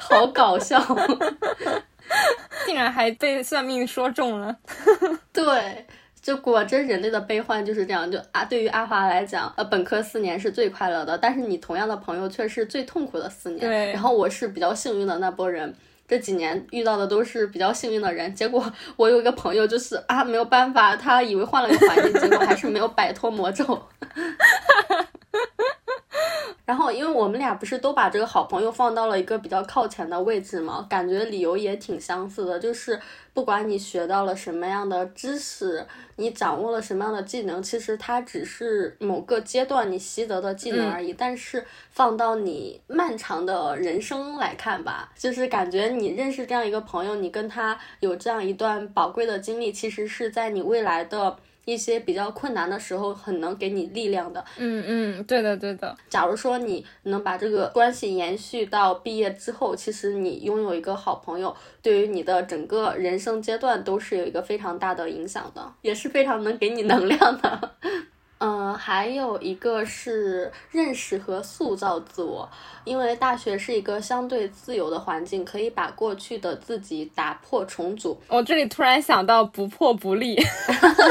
好搞笑。竟然还被算命说中了，对，就果真人类的悲欢就是这样。就啊，对于阿华来讲，呃，本科四年是最快乐的，但是你同样的朋友却是最痛苦的四年。对，然后我是比较幸运的那波人，这几年遇到的都是比较幸运的人。结果我有一个朋友就是啊，没有办法，他以为换了个环境，结果还是没有摆脱魔咒。然后，因为我们俩不是都把这个好朋友放到了一个比较靠前的位置嘛，感觉理由也挺相似的。就是不管你学到了什么样的知识，你掌握了什么样的技能，其实它只是某个阶段你习得的技能而已。但是放到你漫长的人生来看吧，就是感觉你认识这样一个朋友，你跟他有这样一段宝贵的经历，其实是在你未来的。一些比较困难的时候，很能给你力量的。嗯嗯，对的对的。假如说你能把这个关系延续到毕业之后，其实你拥有一个好朋友，对于你的整个人生阶段都是有一个非常大的影响的，也是非常能给你能量的。嗯，还有一个是认识和塑造自我，因为大学是一个相对自由的环境，可以把过去的自己打破重组。我这里突然想到不破不立，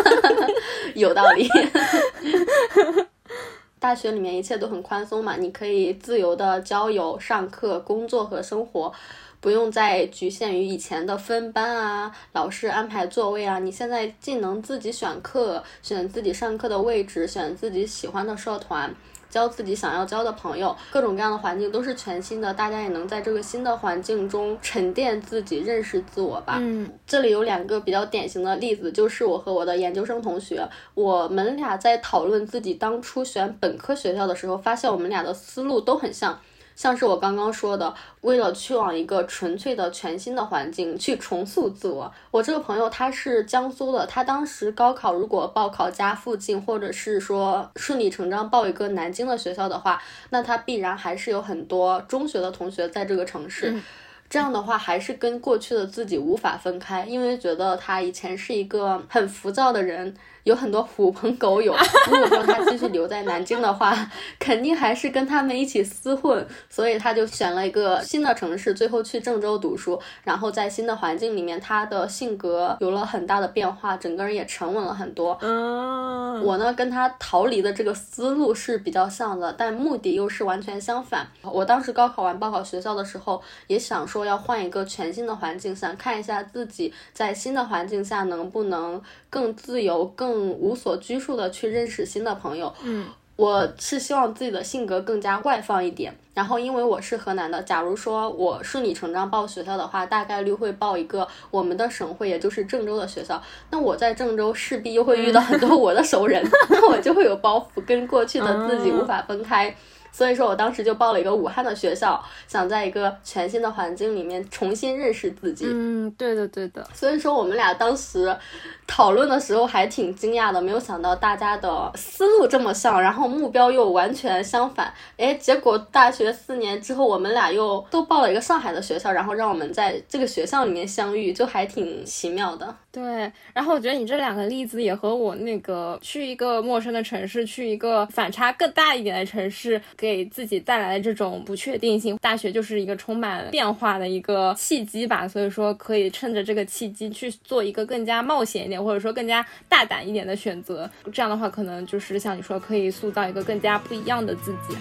有道理。大学里面一切都很宽松嘛，你可以自由的交友、上课、工作和生活。不用再局限于以前的分班啊，老师安排座位啊，你现在既能自己选课，选自己上课的位置，选自己喜欢的社团，交自己想要交的朋友，各种各样的环境都是全新的，大家也能在这个新的环境中沉淀自己，认识自我吧。嗯，这里有两个比较典型的例子，就是我和我的研究生同学，我们俩在讨论自己当初选本科学校的时候，发现我们俩的思路都很像。像是我刚刚说的，为了去往一个纯粹的全新的环境去重塑自我。我这个朋友他是江苏的，他当时高考如果报考家附近，或者是说顺理成章报一个南京的学校的话，那他必然还是有很多中学的同学在这个城市。这样的话，还是跟过去的自己无法分开，因为觉得他以前是一个很浮躁的人。有很多狐朋狗友，如果说他继续留在南京的话，肯定还是跟他们一起厮混，所以他就选了一个新的城市，最后去郑州读书，然后在新的环境里面，他的性格有了很大的变化，整个人也沉稳了很多。嗯，我呢跟他逃离的这个思路是比较像的，但目的又是完全相反。我当时高考完报考学校的时候，也想说要换一个全新的环境，想看一下自己在新的环境下能不能更自由、更。无所拘束的去认识新的朋友，嗯，我是希望自己的性格更加外放一点。然后，因为我是河南的，假如说我顺理成章报学校的话，大概率会报一个我们的省会，也就是郑州的学校。那我在郑州势必又会遇到很多我的熟人，那我就会有包袱，跟过去的自己无法分开。所以说我当时就报了一个武汉的学校，想在一个全新的环境里面重新认识自己。嗯，对的，对的。所以说我们俩当时讨论的时候还挺惊讶的，没有想到大家的思路这么像，然后目标又完全相反。哎，结果大学四年之后，我们俩又都报了一个上海的学校，然后让我们在这个学校里面相遇，就还挺奇妙的。对，然后我觉得你这两个例子也和我那个去一个陌生的城市，去一个反差更大一点的城市。给自己带来的这种不确定性，大学就是一个充满变化的一个契机吧。所以说，可以趁着这个契机去做一个更加冒险一点，或者说更加大胆一点的选择。这样的话，可能就是像你说，可以塑造一个更加不一样的自己。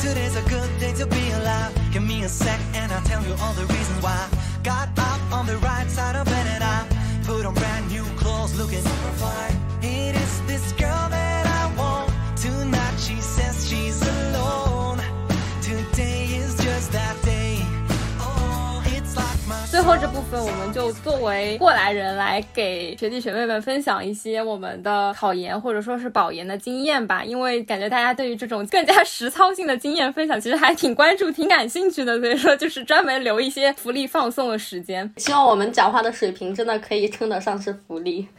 Today's a good day to be alive. Give me a sec and I'll tell you all the reasons why. Got up on the right side of bed and I put on brand new clothes looking super fine 后这部分，我们就作为过来人来给学弟学妹们分享一些我们的考研或者说是保研的经验吧。因为感觉大家对于这种更加实操性的经验分享，其实还挺关注、挺感兴趣的。所以说，就是专门留一些福利放送的时间。希望我们讲话的水平真的可以称得上是福利。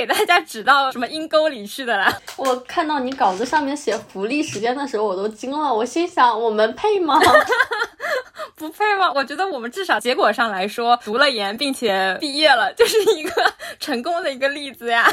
给大家指到什么阴沟里去的啦。我看到你稿子上面写福利时间的时候，我都惊了。我心想，我们配吗？不配吗？我觉得我们至少结果上来说，读了研并且毕业了，就是一个 成功的一个例子呀。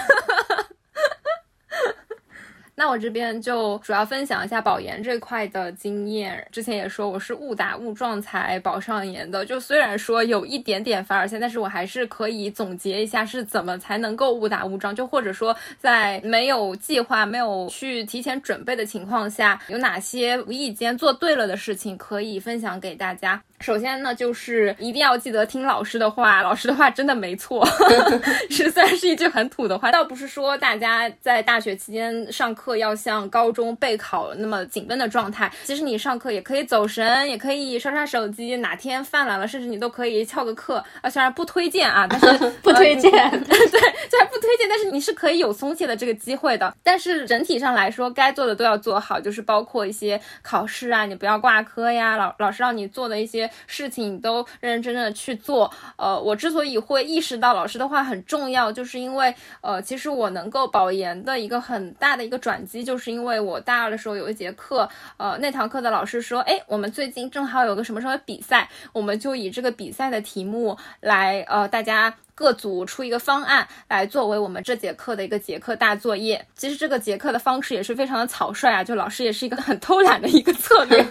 那我这边就主要分享一下保研这块的经验。之前也说我是误打误撞才保上研的，就虽然说有一点点凡尔赛，但是我还是可以总结一下是怎么才能够误打误撞，就或者说在没有计划、没有去提前准备的情况下，有哪些无意间做对了的事情可以分享给大家。首先呢，就是一定要记得听老师的话，老师的话真的没错。是虽然是一句很土的话，倒不是说大家在大学期间上课要像高中备考那么紧绷的状态。其实你上课也可以走神，也可以刷刷手机，哪天犯懒了，甚至你都可以翘个课。啊，虽然不推荐啊，但是 不推荐。对，虽然不推荐，但是你是可以有松懈的这个机会的。但是整体上来说，该做的都要做好，就是包括一些考试啊，你不要挂科呀。老老师让你做的一些。事情都认认真真的去做，呃，我之所以会意识到老师的话很重要，就是因为，呃，其实我能够保研的一个很大的一个转机，就是因为我大二的时候有一节课，呃，那堂课的老师说，哎，我们最近正好有个什么什么比赛，我们就以这个比赛的题目来，呃，大家。各组出一个方案来作为我们这节课的一个结课大作业。其实这个结课的方式也是非常的草率啊，就老师也是一个很偷懒的一个策略。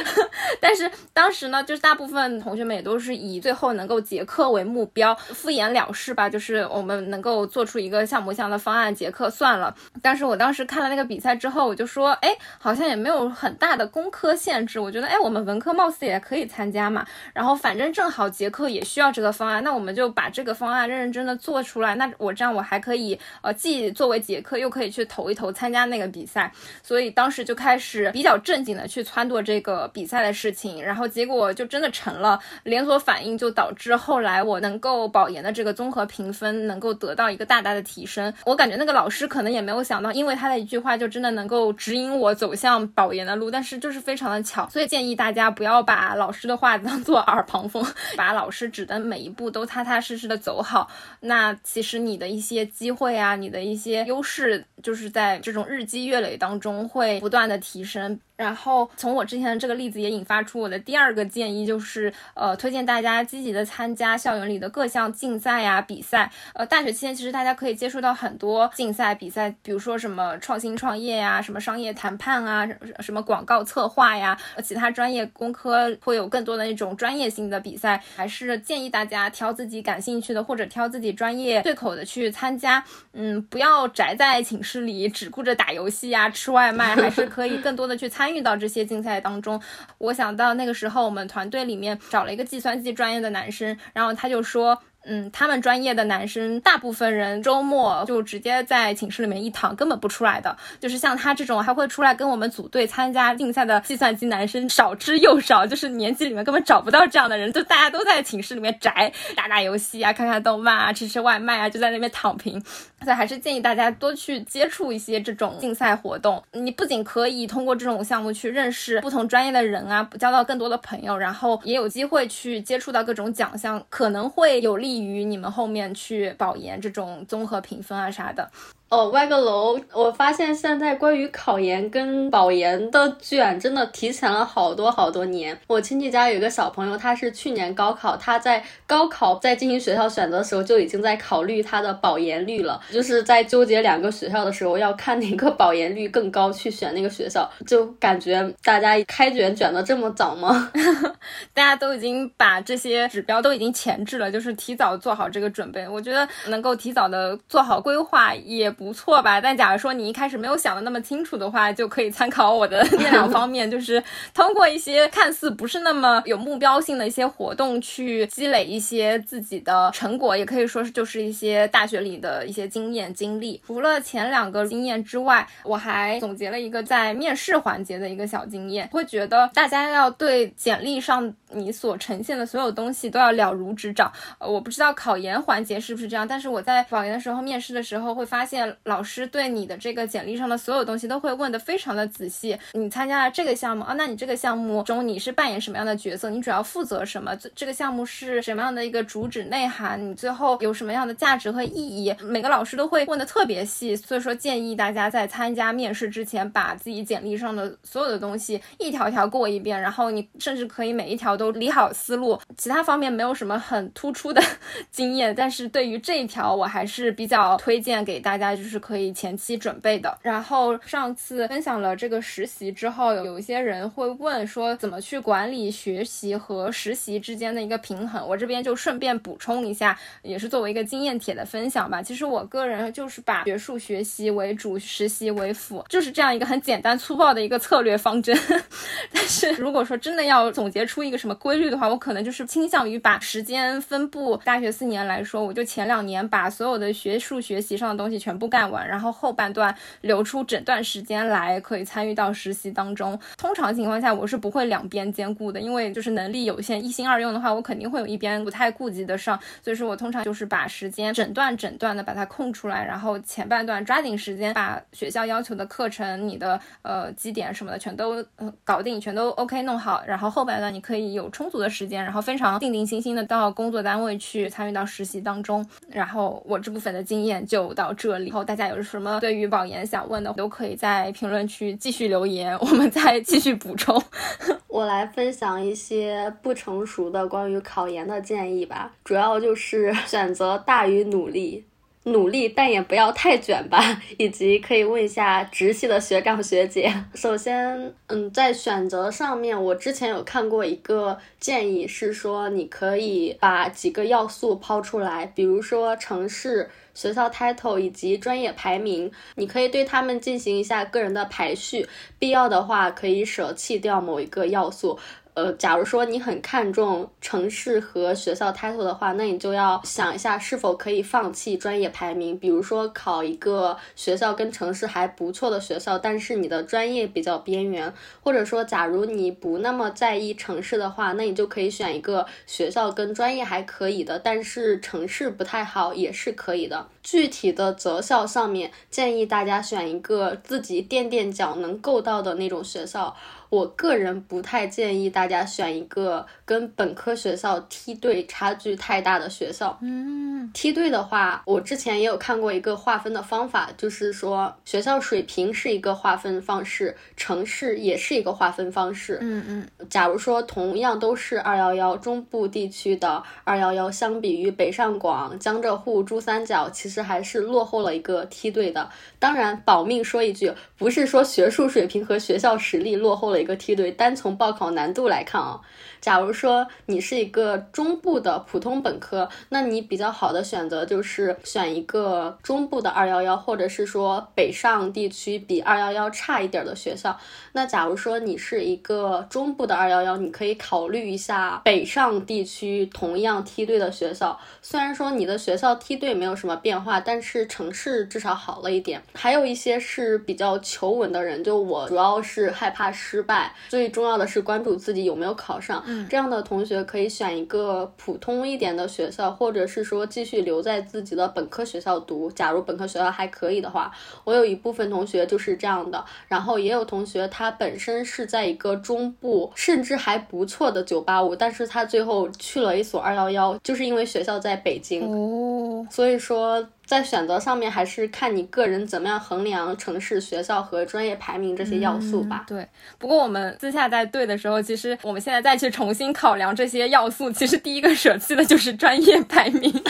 但是当时呢，就是大部分同学们也都是以最后能够结课为目标，敷衍了事吧。就是我们能够做出一个像模像样的方案结课算了。但是我当时看了那个比赛之后，我就说，哎，好像也没有很大的工科限制。我觉得，哎，我们文科貌似也可以参加嘛。然后反正正好结课也需要这个方案，那我们就把这个方案。啊，认认真的做出来，那我这样我还可以，呃，既作为结课，又可以去投一投参加那个比赛，所以当时就开始比较正经的去撺掇这个比赛的事情，然后结果就真的成了，连锁反应就导致后来我能够保研的这个综合评分能够得到一个大大的提升。我感觉那个老师可能也没有想到，因为他的一句话就真的能够指引我走向保研的路，但是就是非常的巧，所以建议大家不要把老师的话当做耳旁风，把老师指的每一步都踏踏实实的走。好，那其实你的一些机会啊，你的一些优势，就是在这种日积月累当中会不断的提升。然后从我之前的这个例子也引发出我的第二个建议，就是呃，推荐大家积极的参加校园里的各项竞赛呀、比赛。呃，大学期间其实大家可以接触到很多竞赛比赛，比如说什么创新创业呀、什么商业谈判啊、什么广告策划呀，其他专业工科会有更多的那种专业性的比赛。还是建议大家挑自己感兴趣的或者挑自己专业对口的去参加。嗯，不要宅在寝室里只顾着打游戏呀、吃外卖，还是可以更多的去参。参与到这些竞赛当中，我想到那个时候，我们团队里面找了一个计算机专业的男生，然后他就说。嗯，他们专业的男生，大部分人周末就直接在寝室里面一躺，根本不出来的。就是像他这种还会出来跟我们组队参加竞赛的计算机男生少之又少，就是年级里面根本找不到这样的人，就大家都在寝室里面宅，打打游戏啊，看看动漫啊，吃吃外卖啊，就在那边躺平。所以还是建议大家多去接触一些这种竞赛活动。你不仅可以通过这种项目去认识不同专业的人啊，交到更多的朋友，然后也有机会去接触到各种奖项，可能会有利。利于你们后面去保研这种综合评分啊啥的。哦，歪个楼，我发现现在关于考研跟保研的卷真的提前了好多好多年。我亲戚家有一个小朋友，他是去年高考，他在高考在进行学校选择的时候就已经在考虑他的保研率了，就是在纠结两个学校的时候要看哪个保研率更高去选那个学校。就感觉大家开卷卷的这么早吗？大家都已经把这些指标都已经前置了，就是提早做好这个准备。我觉得能够提早的做好规划也。不错吧。但假如说你一开始没有想的那么清楚的话，就可以参考我的 那两方面，就是通过一些看似不是那么有目标性的一些活动去积累一些自己的成果，也可以说是就是一些大学里的一些经验经历。除了前两个经验之外，我还总结了一个在面试环节的一个小经验，会觉得大家要对简历上你所呈现的所有东西都要了如指掌。呃，我不知道考研环节是不是这样，但是我在保研的时候面试的时候会发现，老师对你的这个简历上的所有东西都会问的非常的仔细。你参加了这个项目啊，那你这个项目中你是扮演什么样的角色？你主要负责什么？这这个项目是什么样的一个主旨内涵？你最后有什么样的价值和意义？每个老师都会问的特别细，所以说建议大家在参加面试之前，把自己简历上的所有的东西一条条过一遍，然后你甚至可以每一条都理好思路。其他方面没有什么很突出的 经验，但是对于这一条，我还是比较推荐给大家，就是可以前期准备的。然后上次分享了这个实习之后，有一些人会问说，怎么去管理学习和实习之间的一个平衡？我这边就顺便补充一下，也是作为一个经验帖的分享吧。其实我个人就是把学术学习为主，实习为辅，就是这样一个很简单粗暴的一个策略方针。但是如果说真的要总结出一个什么规律的话，我可能就是倾向于把时间分布。大学四年来说，我就前两年把所有的学术学习上的东西全部干完，然后后半段留出整段时间来可以参与到实习当中。通常情况下，我是不会两边兼顾的，因为就是能力有限，一心二用的话，我肯定会有一边不太顾及得上。所以说我通常就是把时间整段整段的把它空出来，然后前半段抓紧时间把学校要求的课程、你的呃基点什么的全都搞定，全都 OK 弄好，然后后半段你可以有充足的时间，然后非常定定心心的到工作单位去参与到实习当中。然后我这部分的经验就到这里。然后大家有什么对于保研想问的，都可以在评论区继续留言，我们再继续补充。我来分享一些不成熟的关于考研的建议吧，主要就是选择大于努力。努力，但也不要太卷吧。以及可以问一下直系的学长学姐。首先，嗯，在选择上面，我之前有看过一个建议，是说你可以把几个要素抛出来，比如说城市、学校 title 以及专业排名，你可以对他们进行一下个人的排序，必要的话可以舍弃掉某一个要素。呃，假如说你很看重城市和学校 title 的话，那你就要想一下是否可以放弃专业排名。比如说考一个学校跟城市还不错的学校，但是你的专业比较边缘，或者说假如你不那么在意城市的话，那你就可以选一个学校跟专业还可以的，但是城市不太好也是可以的。具体的择校上面，建议大家选一个自己垫垫脚能够到的那种学校。我个人不太建议大家选一个跟本科学校梯队差距太大的学校。嗯，梯队的话，我之前也有看过一个划分的方法，就是说学校水平是一个划分方式，城市也是一个划分方式。嗯嗯，假如说同样都是二幺幺中部地区的二幺幺，相比于北上广、江浙沪、珠三角，其实还是落后了一个梯队的。当然，保命说一句，不是说学术水平和学校实力落后的。一个梯队，单从报考难度来看啊，假如说你是一个中部的普通本科，那你比较好的选择就是选一个中部的二幺幺，或者是说北上地区比二幺幺差一点的学校。那假如说你是一个中部的二幺幺，你可以考虑一下北上地区同样梯队的学校。虽然说你的学校梯队没有什么变化，但是城市至少好了一点。还有一些是比较求稳的人，就我主要是害怕失败。最重要的是关注自己有没有考上，这样的同学可以选一个普通一点的学校，或者是说继续留在自己的本科学校读。假如本科学校还可以的话，我有一部分同学就是这样的。然后也有同学他本身是在一个中部甚至还不错的九八五，但是他最后去了一所二幺幺，就是因为学校在北京。哦，所以说。在选择上面，还是看你个人怎么样衡量城市、学校和专业排名这些要素吧。对，不过我们私下在对的时候，其实我们现在再去重新考量这些要素，其实第一个舍弃的就是专业排名。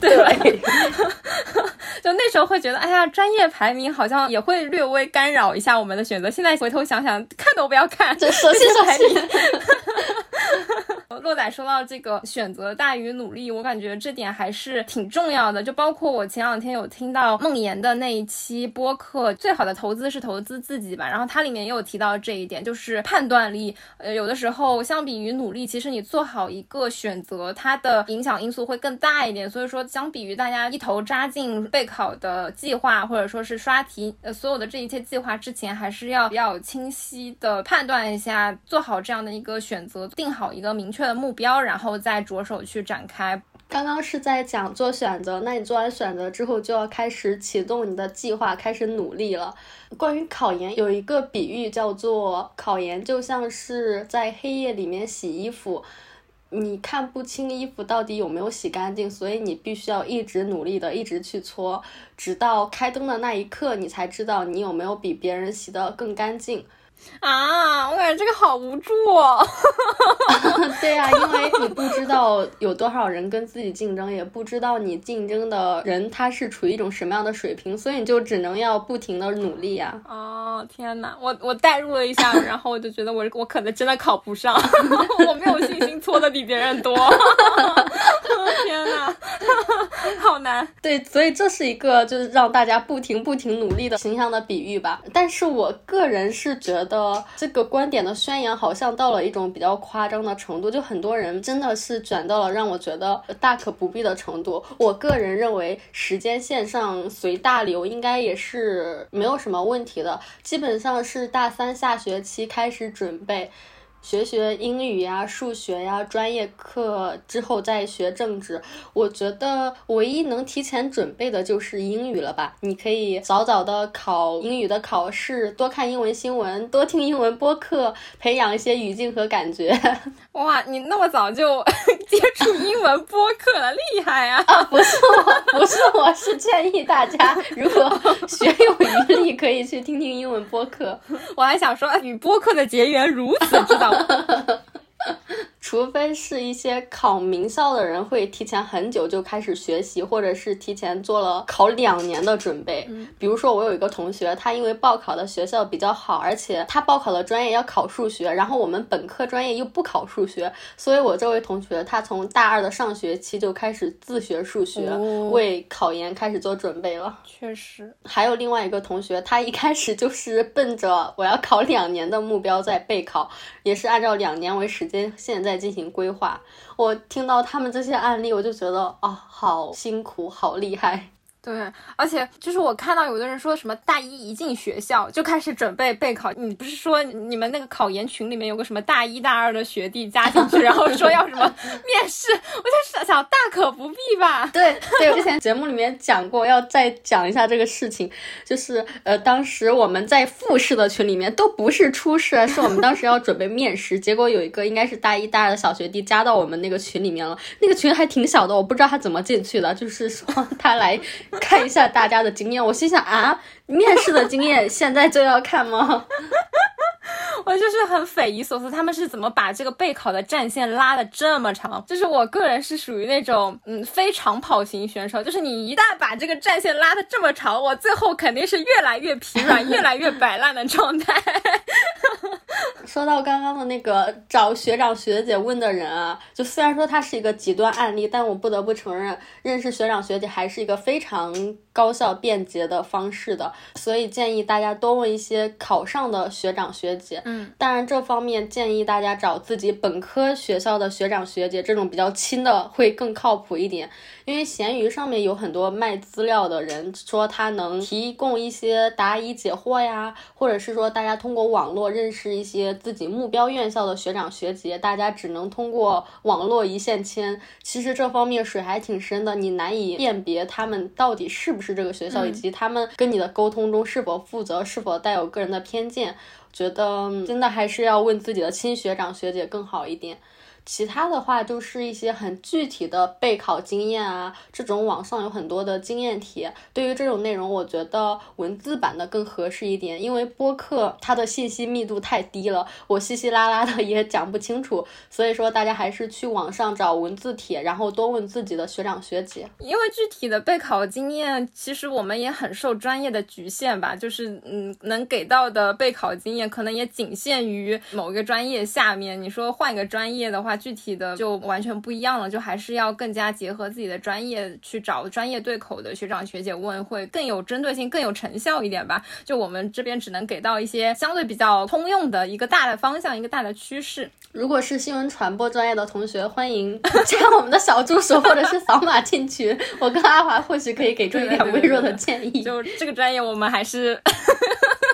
对，就那时候会觉得，哎呀，专业排名好像也会略微干扰一下我们的选择。现在回头想想，看都不要看，舍弃排名。洛仔说到这个选择大于努力，我感觉这点还是挺重要的。就包括我前两天有听到梦妍的那一期播客，最好的投资是投资自己吧。然后它里面也有提到这一点，就是判断力。呃，有的时候相比于努力，其实你做好一个选择，它的影响因素会更大一点。所以说，相比于大家一头扎进备考的计划，或者说是刷题，呃，所有的这一切计划之前，还是要比较清晰的判断一下，做好这样的一个选择，定好一个明确的目标，然后再着手去展开。刚刚是在讲做选择，那你做完选择之后，就要开始启动你的计划，开始努力了。关于考研，有一个比喻叫做考研就像是在黑夜里面洗衣服，你看不清衣服到底有没有洗干净，所以你必须要一直努力的一直去搓，直到开灯的那一刻，你才知道你有没有比别人洗得更干净。啊，我感觉这个好无助哦。对呀，因为你不知道有多少人跟自己竞争，也不知道你竞争的人他是处于一种什么样的水平，所以你就只能要不停的努力呀。哦，天哪，我我代入了一下，然后我就觉得我我可能真的考不上，我没有信心搓的比别人多。天哪，好难。对，所以这是一个就是让大家不停不停努力的形象的比喻吧。但是我个人是觉得这个观点的宣扬好像到了一种比较夸张的程度，就很多人真的是卷到了让我觉得大可不必的程度。我个人认为时间线上随大流应该也是没有什么问题的，基本上是大三下学期开始准备。学学英语呀、数学呀，专业课之后再学政治。我觉得唯一能提前准备的就是英语了吧？你可以早早的考英语的考试，多看英文新闻，多听英文播客，培养一些语境和感觉。哇，你那么早就 接触英文播客了，厉害啊！啊，不是我，不是我，是建议大家，如果学有余力，可以去听听英文播客。我还想说，与播客的结缘如此之早。顔除非是一些考名校的人会提前很久就开始学习，或者是提前做了考两年的准备。比如说，我有一个同学，他因为报考的学校比较好，而且他报考的专业要考数学，然后我们本科专业又不考数学，所以我这位同学他从大二的上学期就开始自学数学，为考研开始做准备了。确实，还有另外一个同学，他一开始就是奔着我要考两年的目标在备考，也是按照两年为时间线在。在进行规划，我听到他们这些案例，我就觉得啊，好辛苦，好厉害。对，而且就是我看到有的人说什么大一一进学校就开始准备备考，你不是说你们那个考研群里面有个什么大一大二的学弟加进去，然后说要什么 面试？我就想想大可不必吧。对对，之前节目里面讲过，要再讲一下这个事情，就是呃，当时我们在复试的群里面都不是初试，是我们当时要准备面试，结果有一个应该是大一大二的小学弟加到我们那个群里面了，那个群还挺小的，我不知道他怎么进去的，就是说 他来。看一下大家的经验，我心想啊，面试的经验现在就要看吗？我就是很匪夷所思，他们是怎么把这个备考的战线拉的这么长？就是我个人是属于那种嗯非长跑型选手，就是你一旦把这个战线拉的这么长，我最后肯定是越来越疲软、越来越摆烂的状态。说到刚刚的那个找学长学姐问的人啊，就虽然说他是一个极端案例，但我不得不承认，认识学长学姐还是一个非常高效便捷的方式的。所以建议大家多问一些考上的学长学姐。嗯，当然这方面建议大家找自己本科学校的学长学姐，这种比较亲的会更靠谱一点。因为闲鱼上面有很多卖资料的人，说他能提供一些答疑解惑呀，或者是说大家通过网络认识一些自己目标院校的学长学姐，大家只能通过网络一线牵。其实这方面水还挺深的，你难以辨别他们到底是不是这个学校，以及他们跟你的沟通中是否负责，是否带有个人的偏见。觉得真的还是要问自己的亲学长学姐更好一点。其他的话就是一些很具体的备考经验啊，这种网上有很多的经验帖。对于这种内容，我觉得文字版的更合适一点，因为播客它的信息密度太低了，我稀稀拉拉的 也讲不清楚。所以说，大家还是去网上找文字帖，然后多问自己的学长学姐。因为具体的备考经验，其实我们也很受专业的局限吧，就是嗯，能给到的备考经验可能也仅限于某个专业下面。你说换个专业的话，话，具体的就完全不一样了，就还是要更加结合自己的专业去找专业对口的学长学姐问，会更有针对性、更有成效一点吧。就我们这边只能给到一些相对比较通用的一个大的方向、一个大的趋势。如果是新闻传播专业的同学，欢迎加我们的小助手，或者是扫码进群。我跟阿华或许可以给出一点微弱的建议。就这个专业，我们还是。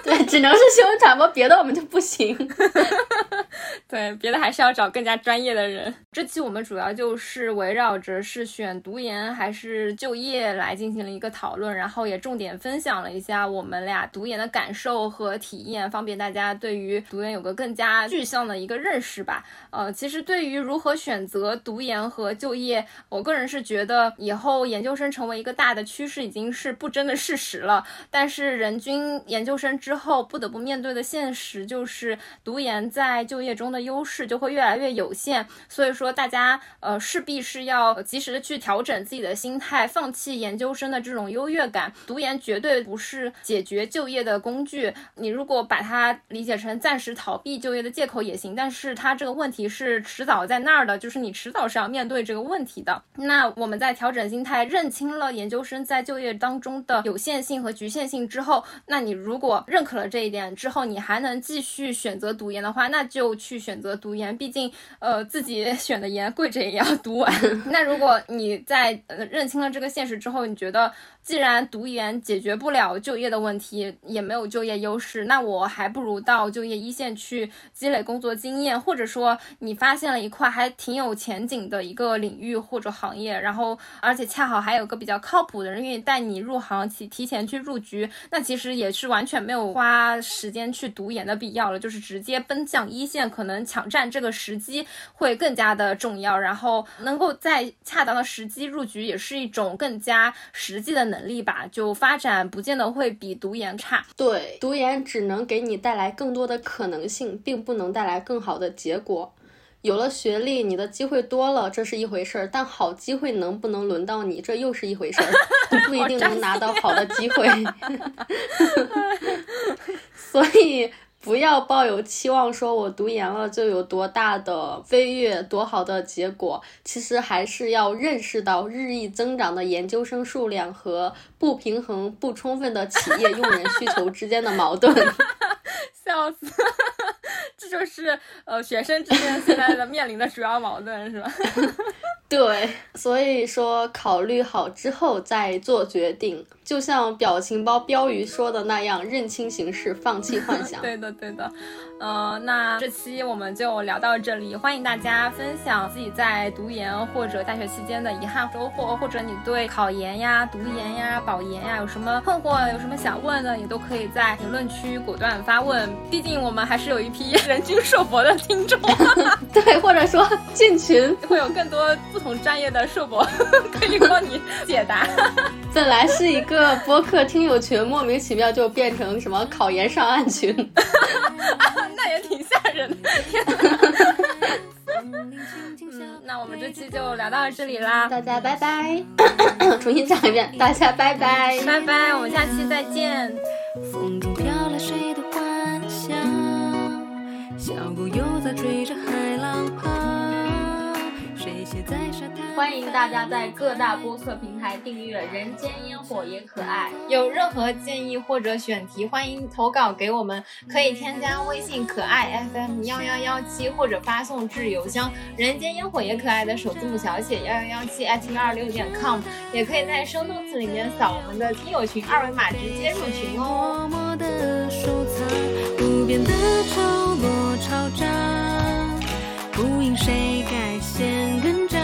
对，只能是新闻传播，别的我们就不行。对，别的还是要找更加专业的人。这期我们主要就是围绕着是选读研还是就业来进行了一个讨论，然后也重点分享了一下我们俩读研的感受和体验，方便大家对于读研有个更加具象的一个认识吧。呃，其实对于如何选择读研和就业，我个人是觉得以后研究生成为一个大的趋势已经是不争的事实了。但是人均研究生之后不得不面对的现实就是读研在就业中的优势就会越来越有限，所以说大家呃势必是要及时的去调整自己的心态，放弃研究生的这种优越感。读研绝对不是解决就业的工具，你如果把它理解成暂时逃避就业的借口也行，但是它这个问题是迟早在那儿的，就是你迟早是要面对这个问题的。那我们在调整心态，认清了研究生在就业当中的有限性和局限性之后，那你如果认可了这一点之后，你还能继续选择读研的话，那就去选择读研。毕竟，呃，自己选的研，跪着也要读完。那如果你在呃认清了这个现实之后，你觉得既然读研解决不了就业的问题，也没有就业优势，那我还不如到就业一线去积累工作经验，或者说你发现了一块还挺有前景的一个领域或者行业，然后而且恰好还有个比较靠谱的人愿意带你入行，提提前去入局，那其实也是完全没有花时间去读研的必要了，就是直接奔向一线，可能抢占这个时机会更加的重要，然后能够在恰当的时机入局，也是一种更加实际的能力吧。就发展不见得会比读研差。对，读研只能给你带来更多的可能性，并不能带来更好的结果。有了学历，你的机会多了，这是一回事儿；但好机会能不能轮到你，这又是一回事儿。你不一定能拿到好的机会。所以不要抱有期望，说我读研了就有多大的飞跃、多好的结果。其实还是要认识到日益增长的研究生数量和不平衡、不充分的企业用人需求之间的矛盾。笑死，这就是呃学生之间现在的面临的主要矛盾，是吧？对，所以说考虑好之后再做决定，就像表情包标语说的那样，认清形势，放弃幻想。对的，对的。呃，那这期我们就聊到这里，欢迎大家分享自己在读研或者大学期间的遗憾收获，或者你对考研呀、读研呀、保研呀有什么困惑，有什么想问的，也都可以在评论区果断发问。毕竟我们还是有一批 人均硕博的听众，对，或者说进群会有更多。不同专业的硕博 可以帮你解答。本来是一个播客听友群，莫名其妙就变成什么考研上岸群，也挺吓人的。那我们这期就聊到这里啦，大家拜拜。重新讲一遍，大家拜拜，拜拜，我们下期再见。风中飘来谁的幻想？小狗又在追着。欢迎大家在各大播客平台订阅《人间烟火也可爱》。有任何建议或者选题，欢迎投稿给我们，可以添加微信“可爱 FM 幺幺幺七”或者发送至邮箱“人间烟火也可爱”的首字母小写幺幺幺七 at 幺二六点 com，也可以在生动词里面扫我们的听友群二维码直接入群哦。默默的收藏，不变的潮落潮涨，不因谁改弦更。